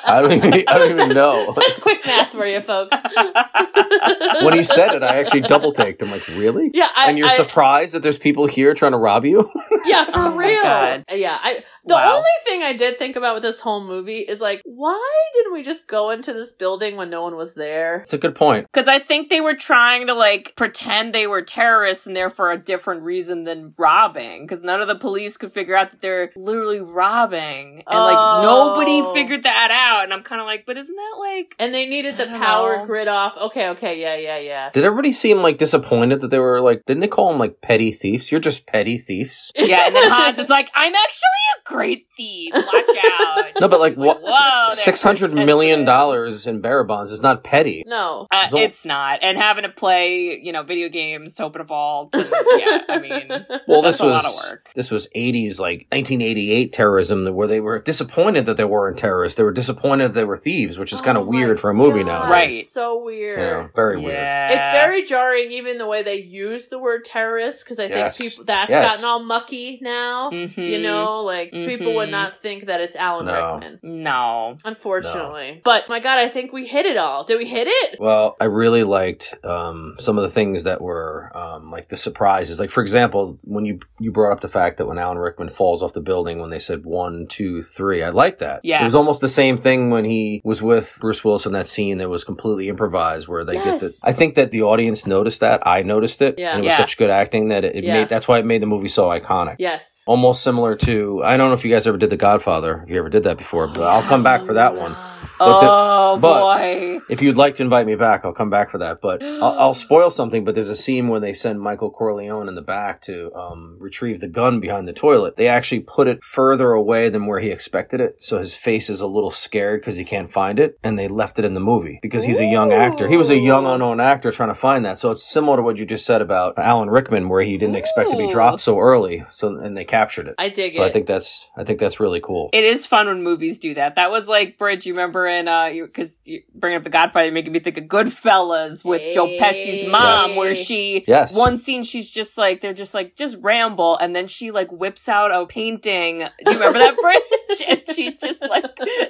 Speaker 4: I don't even, I don't even know. <laughs>
Speaker 1: That's quick math for you folks. <laughs>
Speaker 4: when he said it, I actually double taked. I'm like, really?
Speaker 1: Yeah, I,
Speaker 4: and you're
Speaker 1: I-
Speaker 4: surprised that there's people here trying to rob you?
Speaker 1: Yeah, for
Speaker 2: Oh
Speaker 1: real.
Speaker 2: God.
Speaker 1: Yeah, I the
Speaker 2: Wow.
Speaker 1: only thing I did think about with this whole movie is like, why didn't we just go into this building when no one was there?
Speaker 4: It's a good point.
Speaker 2: Because I think they were trying to like pretend they were terrorists and there for a different reason than robbing. Because none of the police could figure out that they're literally robbing, and like
Speaker 1: Oh.
Speaker 2: nobody figured that out. And I'm kind of like, but isn't that like?
Speaker 1: And they needed the power
Speaker 2: know.
Speaker 1: grid off. Okay, okay, yeah, yeah, yeah.
Speaker 4: Did everybody seem like disappointed that they were like? Didn't they call them like petty thieves? You're just petty thieves.
Speaker 2: Yeah, and then Hans is like, I'm actually a great thief. Watch out.
Speaker 4: No, but like
Speaker 2: She's
Speaker 4: what?
Speaker 2: Whoa,
Speaker 4: Six hundred million dollars in bearer bonds is not petty.
Speaker 1: No.
Speaker 2: Uh,
Speaker 4: Don't-
Speaker 2: it's not, and having to play, you know, video games to open a vault. and- yeah, I <laughs> mean,
Speaker 4: Well,
Speaker 2: that's
Speaker 4: this
Speaker 2: a
Speaker 4: was
Speaker 2: lot of work.
Speaker 4: this was eighties, like nineteen eighty eight terrorism, where they were disappointed that they weren't terrorists. They were disappointed they were thieves, which is kind
Speaker 1: Oh
Speaker 4: of weird for a movie
Speaker 1: God,
Speaker 4: nowadays.
Speaker 2: Right.
Speaker 1: So weird.
Speaker 4: Yeah, very weird.
Speaker 2: Yeah,
Speaker 1: It's very jarring, even the way they use the word terrorist, because I think people that's
Speaker 4: Yes.
Speaker 1: gotten all mucky now.
Speaker 2: Mhm.
Speaker 1: You know, like people would
Speaker 2: Mhm.
Speaker 1: not think that it's Alan
Speaker 4: No.
Speaker 1: Rickman.
Speaker 2: No.
Speaker 1: Unfortunately, but my God, I think we hit it all. Did we hit it?
Speaker 4: Well, I really liked um, some of the things that were um, like the surprises. Like, for example, when you you brought up the fact that when Alan Rickman falls off the building, when they said one, two, three, I like that.
Speaker 2: Yeah.
Speaker 4: it was almost the same thing when he was with Bruce Willis in that scene that was completely improvised, where they get the. I think that the audience noticed that. I noticed it.
Speaker 1: Yeah.
Speaker 4: and it was
Speaker 2: Yeah.
Speaker 4: such good acting that it, it
Speaker 1: Yeah.
Speaker 4: made. That's why it made the movie so iconic.
Speaker 1: Yes.
Speaker 4: Almost similar to I don't know if you guys ever did The Godfather. If you ever did that before, but I'll come back for that one. Oh,
Speaker 2: Oh
Speaker 4: but-
Speaker 2: boy.
Speaker 4: If you'd like to invite me back, I'll come back for that. But <gasps> I'll, I'll spoil something. But there's a scene where they send Michael Corleone in the back to um, retrieve the gun behind the toilet. They actually put it further away than where he expected it, so his face is a little scared because he can't find it. And they left it in the movie because he's a young actor. He was a young unknown actor trying to find that. So it's similar to what you just said about Alan Rickman, where he didn't expect to be dropped so early. So and they captured it.
Speaker 1: I dig
Speaker 4: So
Speaker 1: it.
Speaker 4: I think that's I think that's really cool.
Speaker 2: It is fun when movies do that. That was like Bridge. You remember remember in uh, because you, bring up the Godfather, making me think of Goodfellas with Joe Pesci's mom,
Speaker 1: Yes.
Speaker 2: where she
Speaker 4: Yes.
Speaker 2: one scene she's just like they're just like just ramble, and then she like whips out a painting. Do you remember that <laughs> bridge? and she's just like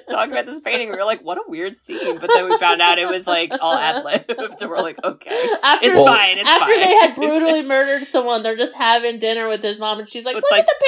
Speaker 2: talking about this painting. We were like, what a weird scene, but then we found out it was like all ad libbed, and we're like, okay,
Speaker 1: After,
Speaker 2: it's
Speaker 4: Well-
Speaker 2: fine. It's
Speaker 1: after
Speaker 2: fine.
Speaker 1: they had <laughs> brutally murdered someone, they're just having dinner with his mom, and she's like,
Speaker 2: With,
Speaker 1: "Look
Speaker 2: like-
Speaker 1: at the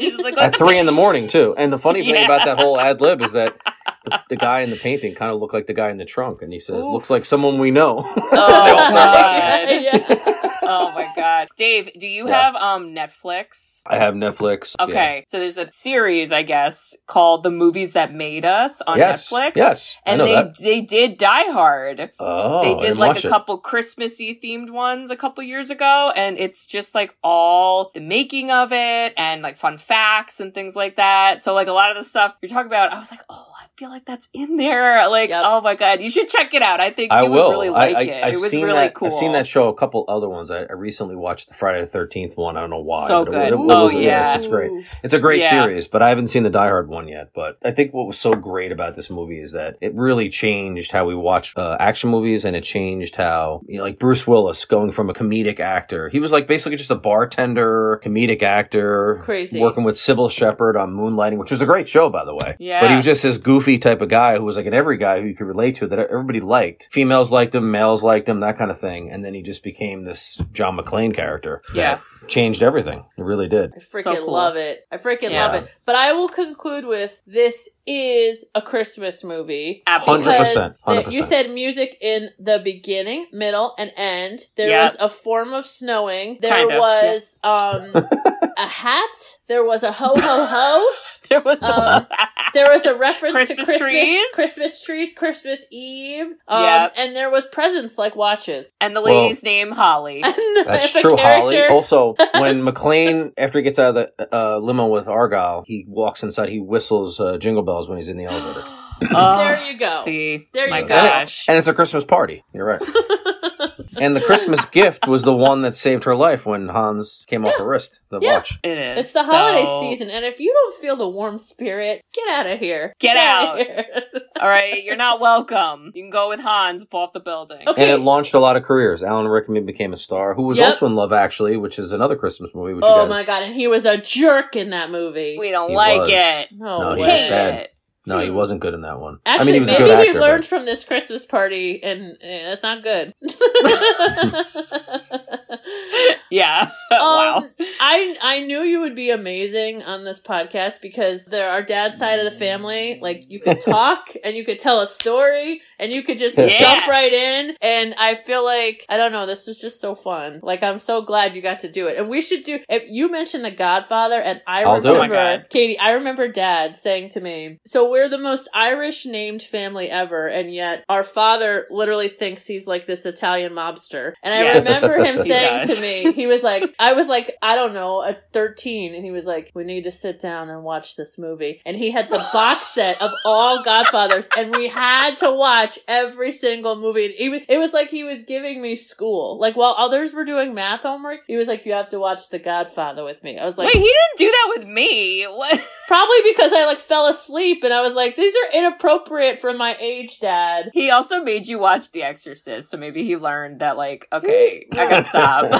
Speaker 2: She's
Speaker 1: painting."
Speaker 2: like,
Speaker 4: At three in the morning too. And the funny thing <laughs>
Speaker 2: Yeah.
Speaker 4: about that whole ad lib is that the, the guy in the painting kind of looked like the guy in the trunk, and he says,
Speaker 2: Oof.
Speaker 4: "Looks like someone we know."
Speaker 2: Oh <laughs> god.
Speaker 1: yeah.
Speaker 2: Oh my god. Dave, do you
Speaker 4: Yeah.
Speaker 2: have um Netflix?
Speaker 4: I have Netflix. yeah.
Speaker 2: Okay, so there's a series, I guess, called "The Movies That Made Us" on
Speaker 4: yes.
Speaker 2: Netflix.
Speaker 4: Yes. I
Speaker 2: and
Speaker 4: know
Speaker 2: they
Speaker 4: that.
Speaker 2: they did Die Hard.
Speaker 4: Oh,
Speaker 2: they did like
Speaker 4: watch
Speaker 2: a
Speaker 4: it.
Speaker 2: couple Christmassy themed ones a couple years ago, and it's just like all the making of it and like fun facts and things like that. So like a lot of the stuff you're talking about, I was like, oh, I feel like that's in there. <laughs> Like,
Speaker 1: Yep.
Speaker 2: oh my god, you should check it out. I think
Speaker 4: I
Speaker 2: you
Speaker 4: will.
Speaker 2: would really like
Speaker 4: I, I,
Speaker 2: it.
Speaker 4: I've
Speaker 2: it was
Speaker 4: seen
Speaker 2: really
Speaker 4: that,
Speaker 2: cool.
Speaker 4: I've seen that show. A couple other ones. I, I recently watched the Friday the Thirteenth one. I don't know why.
Speaker 2: So
Speaker 4: but
Speaker 2: good.
Speaker 4: It, it,
Speaker 2: Oh,
Speaker 4: was-
Speaker 2: yeah.
Speaker 4: it's, it's great. It's a great
Speaker 2: Yeah.
Speaker 4: series, but I haven't seen the Die Hard one yet. But I think what was so great about this movie is that it really changed how we watch uh, action movies, and it changed how you know, like Bruce Willis going from a comedic actor. He was like basically just a bartender, comedic actor,
Speaker 1: Crazy.
Speaker 4: working with Cybill Shepherd on Moonlighting, which was a great show, by the way.
Speaker 2: Yeah.
Speaker 4: But he was just this goofy type of guy who was like an every guy who you could relate to that everybody liked. Females liked him, males liked him, that kind of thing. And then he just became this John McClane character.
Speaker 2: Yeah.
Speaker 4: Changed everything. It really did.
Speaker 1: I freaking
Speaker 2: So cool.
Speaker 1: love it. I freaking
Speaker 2: Yeah.
Speaker 1: love it. But I will conclude with this is a Christmas movie.
Speaker 2: Absolutely.
Speaker 4: 100%,
Speaker 1: Because
Speaker 4: 100%.
Speaker 1: You said music in the beginning, middle, and end. There
Speaker 2: Yep.
Speaker 1: was a form of snowing. There
Speaker 2: Kind of,
Speaker 1: was um <laughs> a hat. There was a ho ho ho. <laughs>
Speaker 2: there was
Speaker 1: Um, There was a reference
Speaker 2: Christmas
Speaker 1: to Christmas
Speaker 2: trees?
Speaker 1: Christmas trees, Christmas Eve. Um,
Speaker 2: Yep.
Speaker 1: and there was presents like watches.
Speaker 2: and the
Speaker 4: Well-
Speaker 2: lady's name Holly. <laughs>
Speaker 1: And
Speaker 4: That's true, Holly. Also, when McClane after he gets out of the uh, limo with Argyle, he walks inside, he whistles uh, jingle bells when he's in the elevator.
Speaker 2: Oh, <gasps>
Speaker 1: There <gasps> you go.
Speaker 2: See,
Speaker 1: There
Speaker 2: my
Speaker 1: you go.
Speaker 2: gosh.
Speaker 4: And it's a Christmas party. You're right. <laughs> and the Christmas <laughs> gift was the one that saved her life when Hans came off her wrist, the
Speaker 1: Yeah.
Speaker 4: watch.
Speaker 2: It is.
Speaker 1: It's the
Speaker 2: So-
Speaker 1: holiday season, and if you don't feel the warm spirit, get out of here.
Speaker 2: Get
Speaker 1: outta
Speaker 2: out.
Speaker 1: here. <laughs>
Speaker 2: All right, you're not welcome. You can go with Hans and fall off the building.
Speaker 1: Okay.
Speaker 4: And it launched a lot of careers. Alan Rickman became a star, who was
Speaker 1: Yep.
Speaker 4: also in Love Actually, which is another Christmas movie. Which you
Speaker 1: oh
Speaker 4: guys,
Speaker 1: my god, and he was a jerk in that movie.
Speaker 2: We don't
Speaker 4: He
Speaker 2: like
Speaker 4: was.
Speaker 2: it.
Speaker 1: no,
Speaker 4: No,
Speaker 1: way.
Speaker 4: was
Speaker 2: Hate
Speaker 4: bad.
Speaker 2: it.
Speaker 4: No, he
Speaker 1: Hmm.
Speaker 4: wasn't good in that one.
Speaker 1: Actually,
Speaker 4: I mean, he was a
Speaker 1: maybe
Speaker 4: good
Speaker 1: he learned
Speaker 4: but-
Speaker 1: from this Christmas party, and eh, it's not good. <laughs> <laughs> <laughs>
Speaker 2: Yeah. <laughs> wow.
Speaker 1: Um, I I knew you would be amazing on this podcast because there our dad's side of the family, like you could <laughs> talk and you could tell a story and you could just
Speaker 2: Yeah.
Speaker 1: jump right in. And I feel like I don't know, this is just so fun. Like I'm so glad you got to do it. And we should do. If you mentioned The Godfather, and I
Speaker 4: I'll it.
Speaker 2: Oh
Speaker 1: remember Katie, I remember Dad saying to me, "So we're the most Irish named family ever, and yet our father literally thinks he's like this Italian mobster." And I
Speaker 2: Yes.
Speaker 1: remember him <laughs> saying
Speaker 2: does.
Speaker 1: to me, <laughs> he was like, I was like, I don't know, at 13, and he was like, we need to sit down and watch this movie. And he had the box <laughs> set of all Godfathers, and we had to watch every single movie. And It was, it was like he was giving me school. Like while others were doing math homework, he was like, you have to watch The Godfather with me. I was like,
Speaker 2: Wait, he didn't do that with me. What? <laughs>
Speaker 1: probably because I like fell asleep, and I was like, these are inappropriate for my age, Dad.
Speaker 2: He also made you watch The Exorcist, so maybe he learned that, like, okay, I gotta stop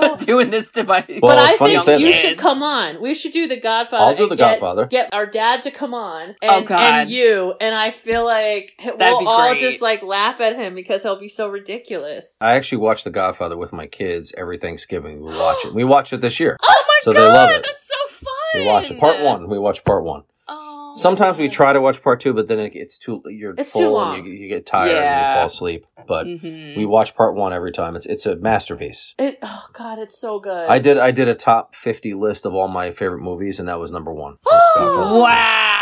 Speaker 2: <laughs> doing this to my.
Speaker 4: Well,
Speaker 1: but I
Speaker 4: it's you
Speaker 1: think you
Speaker 4: that.
Speaker 1: should come on. We should do the Godfather.
Speaker 4: I'll do The
Speaker 1: get,
Speaker 4: Godfather.
Speaker 1: Get our dad to come on,
Speaker 2: Oh,
Speaker 1: and,
Speaker 2: God.
Speaker 1: and you, and I feel like we'll all just like laugh at him because he'll be so ridiculous.
Speaker 4: I actually watch The Godfather with my kids every Thanksgiving. We watch it. <gasps> We watch it this year.
Speaker 2: oh my
Speaker 4: So they
Speaker 2: god,
Speaker 4: love it.
Speaker 2: that's so fun.
Speaker 4: We watch it. Part one. We watch part one. Sometimes we try to watch part two, but then it, it's too. You're
Speaker 1: It's too long.
Speaker 4: and you, you get tired and
Speaker 2: Yeah.
Speaker 4: you fall asleep. But
Speaker 2: Mhm.
Speaker 4: we watch part one every time. It's it's a masterpiece.
Speaker 1: It, oh God, it's so good.
Speaker 4: I did I did a top fifty list of all my favorite movies, and that was number one. <gasps> Godfather.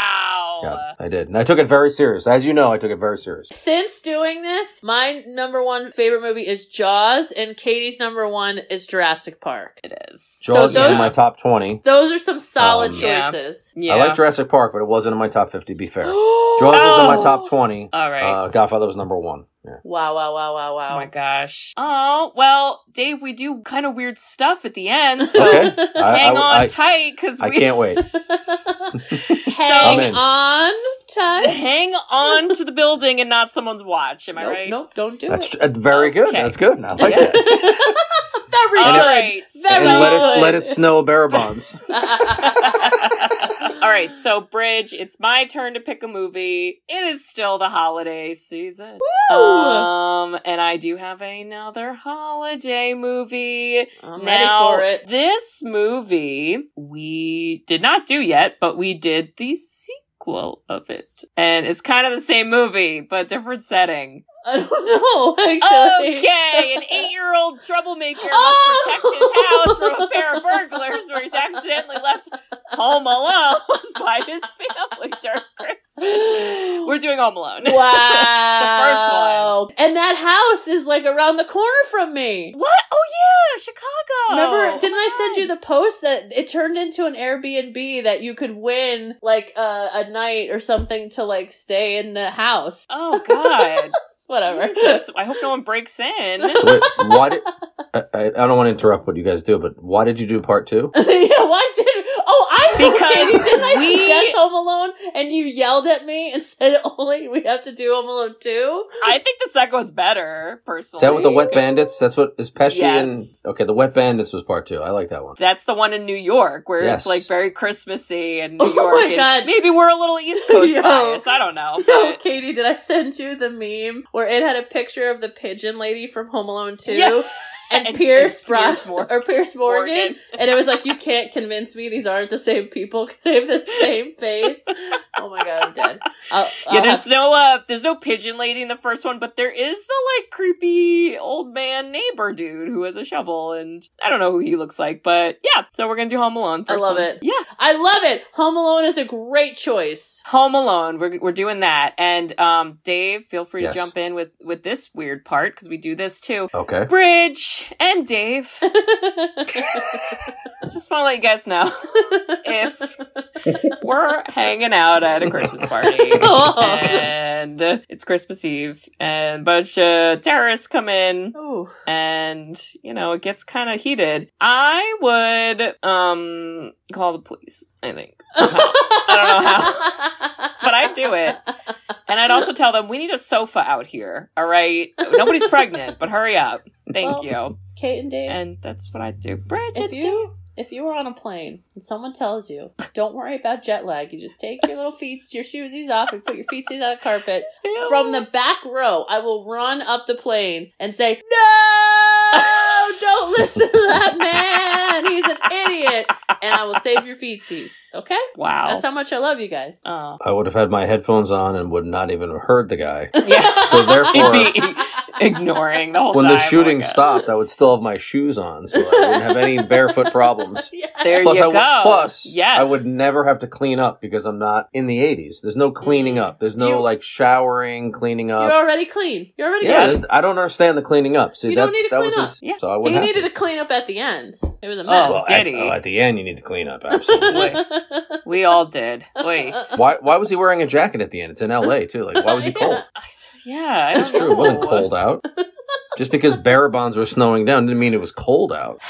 Speaker 2: Wow.
Speaker 4: Yeah, I did, and I took it very serious. As you know, I took it very serious.
Speaker 1: Since doing this, my number one favorite movie is Jaws, and Katie's number one is Jurassic Park.
Speaker 2: It is.
Speaker 1: So
Speaker 4: Jaws is
Speaker 1: those-
Speaker 4: in my top twenty.
Speaker 1: Those are some solid
Speaker 4: Um,
Speaker 1: choices.
Speaker 2: Yeah.
Speaker 4: I like Jurassic Park, but it wasn't in my top fifty. To be fair, <gasps> Jaws was in my
Speaker 2: Oh.
Speaker 4: top twenty.
Speaker 2: All right.
Speaker 4: Uh, Godfather was number one. Yeah.
Speaker 1: Wow, wow, wow, wow, wow.
Speaker 2: Oh my gosh. Oh, well, Dave, we do kind of weird stuff at the end, so
Speaker 4: Okay, <laughs>
Speaker 2: hang
Speaker 4: I-
Speaker 2: on
Speaker 4: I-
Speaker 2: tight because
Speaker 4: I
Speaker 2: we
Speaker 4: can't wait. <laughs>
Speaker 1: Hang on. tight.
Speaker 2: hang on to the building and not someone's watch. Am I
Speaker 1: nope,
Speaker 2: right?
Speaker 1: Nope, don't do
Speaker 4: That's
Speaker 1: it.
Speaker 4: tr- uh, very good.
Speaker 2: Okay.
Speaker 4: That's good. I like
Speaker 2: Yeah.
Speaker 4: that. <laughs>
Speaker 1: Very
Speaker 2: All
Speaker 1: good.
Speaker 2: right,
Speaker 1: Very
Speaker 4: And let
Speaker 1: good.
Speaker 4: it let it snow bearer bonds. <laughs>
Speaker 2: All right, so Bridge, it's my turn to pick a movie. It is still the holiday season. Um, and I do have another holiday movie.
Speaker 1: I'm
Speaker 2: now,
Speaker 1: ready for it.
Speaker 2: This movie we did not do yet, but we did the sequel of it. And it's kind of the same movie, but different setting.
Speaker 1: I don't know, actually.
Speaker 2: Okay, an eight-year-old troublemaker <laughs>
Speaker 1: Oh!
Speaker 2: must protect his house from a pair of burglars where he's accidentally left home alone <laughs> by his family during Christmas. We're doing Home Alone.
Speaker 1: Wow. <laughs>
Speaker 2: the first one.
Speaker 1: And that house is like around the corner from me.
Speaker 2: What? Oh yeah, Chicago.
Speaker 1: Remember, didn't I send
Speaker 2: Right.
Speaker 1: you the post that it turned into an Airbnb that you could win like uh, a night or something to like stay in the house?
Speaker 2: Oh God.
Speaker 1: Whatever.
Speaker 2: Jesus, I hope no one breaks in. <laughs>
Speaker 4: So wait, why did I, I I don't want to interrupt what you guys do, but why did you do part two? <laughs>
Speaker 1: yeah, why did? Oh, I know,
Speaker 2: Because
Speaker 1: Katie, didn't I
Speaker 2: we-
Speaker 1: suggest Home Alone and you yelled at me and <laughs> said only we have to do Home Alone two?
Speaker 2: I think the second one's better, personally.
Speaker 4: Is that with the Wet Bandits? That's what is Pesci
Speaker 2: Yes.
Speaker 4: and okay, the Wet Bandits was part two. I like that one.
Speaker 2: That's the one in New York where
Speaker 4: Yes.
Speaker 2: it's like very Christmassy and New York.
Speaker 1: Oh my
Speaker 2: and
Speaker 1: God.
Speaker 2: Maybe we're a little East Coast
Speaker 1: Yo.
Speaker 2: bias. I don't know.
Speaker 1: No,
Speaker 2: But
Speaker 1: Katie, did I send you the meme where it had a picture of the pigeon lady from Home Alone 2
Speaker 2: Yeah. <laughs>
Speaker 1: and,
Speaker 2: And-
Speaker 1: Piers,
Speaker 2: and
Speaker 1: Bro-
Speaker 2: Piers Mor-
Speaker 1: or Piers Morgan,
Speaker 2: Morgan. <laughs>
Speaker 1: and it was like you can't convince me these aren't the same people because they have the same face. Oh my god, I'm dead. I'll, <laughs>
Speaker 2: yeah,
Speaker 1: I'll
Speaker 2: there's
Speaker 1: have-
Speaker 2: no uh there's no pigeon lady in the first one, but there is the like creepy old man neighbor dude who has a shovel and I don't know who he looks like, but yeah. So we're gonna do Home Alone.
Speaker 1: I
Speaker 2: First
Speaker 1: love
Speaker 2: one.
Speaker 1: it.
Speaker 2: Yeah.
Speaker 1: I love it. Home Alone is a great choice.
Speaker 2: Home Alone. We're we're doing that. And um Dave, feel free to jump in with with this weird part because we do this too.
Speaker 4: Okay.
Speaker 2: Bridge and Dave. <laughs> Just want to let you guys know if we're hanging out at a Christmas party <laughs> and it's Christmas Eve and a bunch of terrorists come in
Speaker 1: Ooh.
Speaker 2: and you know it gets kind of heated. I would um call the police. I think. I don't know how. But I'd do it. And I'd also tell them we need a sofa out here. All right, nobody's pregnant, but hurry up. Thank
Speaker 1: Well,
Speaker 2: you.
Speaker 1: Kate and Dave,
Speaker 2: And that's what I do. Bridget,
Speaker 1: if you if you were on a plane and someone tells you, don't worry about jet lag, you just take your little feet, your shoesies off, and put your feetsies on the carpet. From the back row, I will run up the plane and say, No! <laughs> Don't listen to that man! He's an idiot! And I will save your feetsies. Okay?
Speaker 2: wow.
Speaker 1: That's how much I love you guys.
Speaker 2: Oh.
Speaker 4: I would have had my headphones on and would not even have heard the guy.
Speaker 2: Yeah.
Speaker 4: So therefore- <laughs>
Speaker 2: He'd be <laughs> ignoring the whole
Speaker 4: When
Speaker 2: time.
Speaker 4: the shooting
Speaker 2: Oh
Speaker 4: stopped, I would still have my shoes on, so I wouldn't have any barefoot <laughs> problems.
Speaker 2: There
Speaker 4: Plus,
Speaker 2: you
Speaker 4: I would,
Speaker 2: go.
Speaker 4: plus
Speaker 2: yes.
Speaker 4: I would never have to clean up because I'm not in the 80s. There's no cleaning mm. up. There's no
Speaker 1: You-
Speaker 4: like showering, cleaning up.
Speaker 1: You're already clean. You're already
Speaker 4: Yeah,
Speaker 1: good.
Speaker 4: there's- I don't understand the cleaning up. See,
Speaker 1: You don't need to
Speaker 4: that
Speaker 1: clean
Speaker 4: was
Speaker 1: up.
Speaker 4: his,
Speaker 2: Yeah.
Speaker 4: so I wouldn't
Speaker 1: needed
Speaker 4: have
Speaker 1: to clean up at the end. It was a
Speaker 2: Oh,
Speaker 1: mess.
Speaker 4: Well, at, oh, at the end, you need to clean up. Absolutely. <laughs>
Speaker 2: We all did. Wait.
Speaker 4: why? Why was he wearing a jacket at the end? It's in L.A. too. Like, why was he cold?
Speaker 2: Yeah, I
Speaker 4: That's
Speaker 2: don't
Speaker 4: true. It wasn't cold out. Just because <laughs> bearer bonds were snowing down didn't mean it was cold out.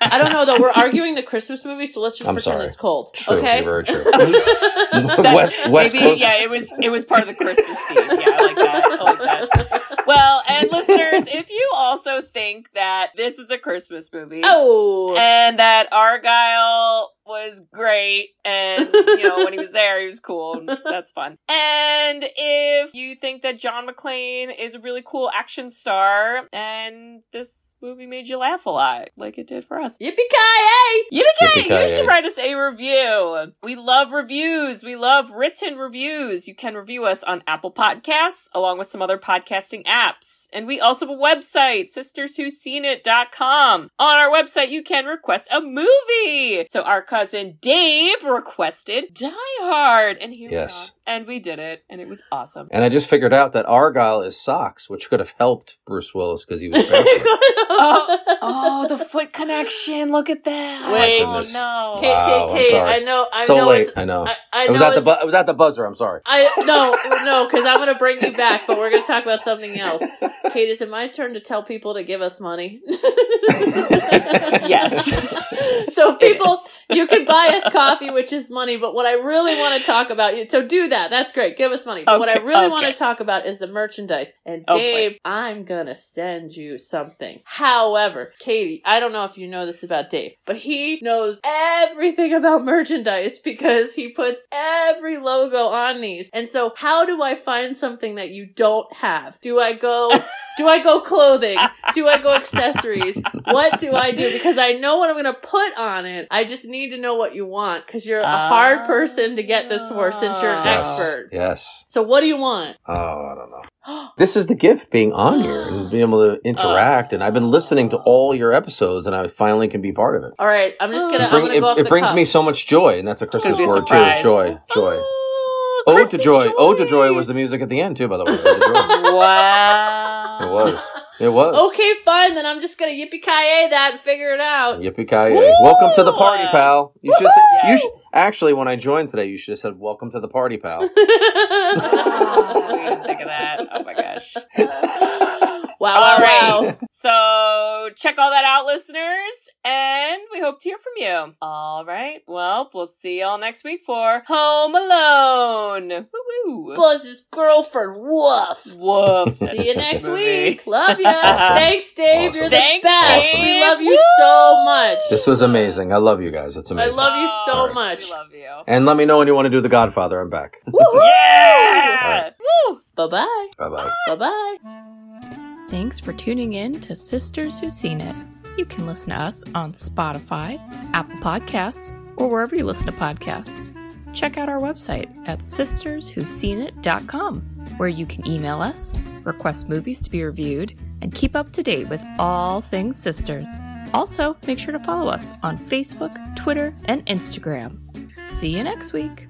Speaker 1: I don't know though. We're arguing the Christmas movie, so let's just
Speaker 4: I'm
Speaker 1: pretend
Speaker 4: sorry.
Speaker 1: it's cold.
Speaker 4: True.
Speaker 1: okay.
Speaker 4: You're very true. <laughs> <laughs>
Speaker 2: That-
Speaker 4: West West
Speaker 2: Maybe,
Speaker 4: Coast.
Speaker 2: yeah, it was it was part of the Christmas theme. Yeah, I like that. I like that. Well, and listeners, if you also think that this is a Christmas movie,
Speaker 1: Oh.
Speaker 2: and that Argyle was great, and you know when he was there, he was cool. <laughs> That's fun. And if you think that John McClane is a really cool action star, and this movie made you laugh a lot, like it did for us,
Speaker 1: Yippee ki
Speaker 2: Yippee You
Speaker 4: Yippee-ki-yay.
Speaker 2: should write us a review. We love reviews. We love written reviews. You can review us on Apple Podcasts along with some other podcasting apps. And we also have a website, sisterswhoseenit.com. On our website, you can request a movie. So our cousin Dave requested Die Hard. And here
Speaker 4: Yes.
Speaker 2: We are. and we did it, and it was awesome.
Speaker 4: And I just figured out that Argyle is socks, which could have helped Bruce Willis because he was <laughs> barefoot.
Speaker 2: Oh, oh the <laughs> foot connection! Look at that.
Speaker 1: Oh Wait.
Speaker 2: oh no.
Speaker 1: Kate,
Speaker 4: Wow,
Speaker 1: Kate,
Speaker 4: I'm
Speaker 1: Kate. I know, I
Speaker 4: so
Speaker 1: know
Speaker 4: late,
Speaker 1: it's.
Speaker 4: I know.
Speaker 1: I, I
Speaker 4: it was
Speaker 1: know
Speaker 4: at the bu- it was at the buzzer. I'm sorry.
Speaker 1: I no no because I'm gonna bring you back, but we're gonna talk about something else. <laughs> Kate, is it my turn to tell people to give us money?
Speaker 2: Yes.
Speaker 1: so people, you can buy us coffee, which is money. But what I really want to talk about, you so do that. That's great. Give us money. But what I really
Speaker 2: okay.
Speaker 1: want to talk about is the merchandise. And. Dave, I'm gonna send you something. However, Katie, I don't know if you know this about Dave, but he knows everything about merchandise <laughs> because he puts every logo on these. And so, how do I find something that you don't have? Do I go? <laughs> Do I go clothing? Do I go accessories? What do I do? Because I know what I'm going to put on it. I just need to know what you want because you're a hard person to get this for since you're an
Speaker 2: Ah.
Speaker 4: Yes.
Speaker 1: expert.
Speaker 4: Yes.
Speaker 1: So what do you want?
Speaker 4: Oh, I don't know. <gasps> This is the gift being on here and <gasps> being able to interact. and I've been listening to all your episodes, and I finally can be part of it.
Speaker 1: All right, I'm just gonna.
Speaker 4: It,
Speaker 1: I'm
Speaker 4: bring-
Speaker 1: gonna
Speaker 4: it-
Speaker 1: go off
Speaker 4: it
Speaker 1: the
Speaker 4: brings
Speaker 1: cuff.
Speaker 4: me so much joy, and that's a Christmas
Speaker 2: a
Speaker 4: word
Speaker 2: surprise.
Speaker 4: too. Joy, joy.
Speaker 1: Oh,
Speaker 4: Ode to
Speaker 1: Christmas
Speaker 4: joy. Ode to joy was the music at the end too. By the way, Ode to joy. <laughs>
Speaker 2: Wow.
Speaker 4: It was. It was.
Speaker 1: Okay, fine. Then I'm just gonna yippee ki yay that and figure it out.
Speaker 4: Yippee ki yay! Welcome to the party, pal. You should.
Speaker 2: Woohoo!
Speaker 4: You should actually. When I joined today, you should have said, "Welcome to the party, pal." <laughs>
Speaker 2: Oh, we didn't think of that. Oh my gosh. <laughs>
Speaker 1: wow!
Speaker 2: All
Speaker 1: wow,
Speaker 2: right.
Speaker 1: wow. <laughs>
Speaker 2: So check all that out, listeners, and we hope to hear from you. All right. Well, we'll see y'all next week for Home Alone. Woo woo.
Speaker 1: Buzz's girlfriend. Woof.
Speaker 2: Woof. <laughs>
Speaker 1: See you next week. Love ya. <laughs> Thanks, Dave.
Speaker 4: Awesome.
Speaker 1: You're the
Speaker 2: Thanks,
Speaker 1: best.
Speaker 2: Dave.
Speaker 1: We love you
Speaker 2: Woo!
Speaker 1: so much.
Speaker 4: This was amazing. I love you guys. It's amazing.
Speaker 1: I love you so
Speaker 2: Oh,
Speaker 1: much.
Speaker 2: We love you.
Speaker 4: and let me know when you want to do The Godfather. I'm back.
Speaker 1: Woohoo!
Speaker 2: Yeah. Woo.
Speaker 1: Bye bye.
Speaker 4: Bye bye.
Speaker 1: Bye bye.
Speaker 2: Thanks for tuning in to Sisters Who've Seen It. You can listen to us on Spotify, Apple Podcasts, or wherever you listen to podcasts. Check out our website at sisterswho'seenit.com, where you can email us, request movies to be reviewed, and keep up to date with all things sisters. Also, make sure to follow us on Facebook, Twitter, and Instagram. See you next week.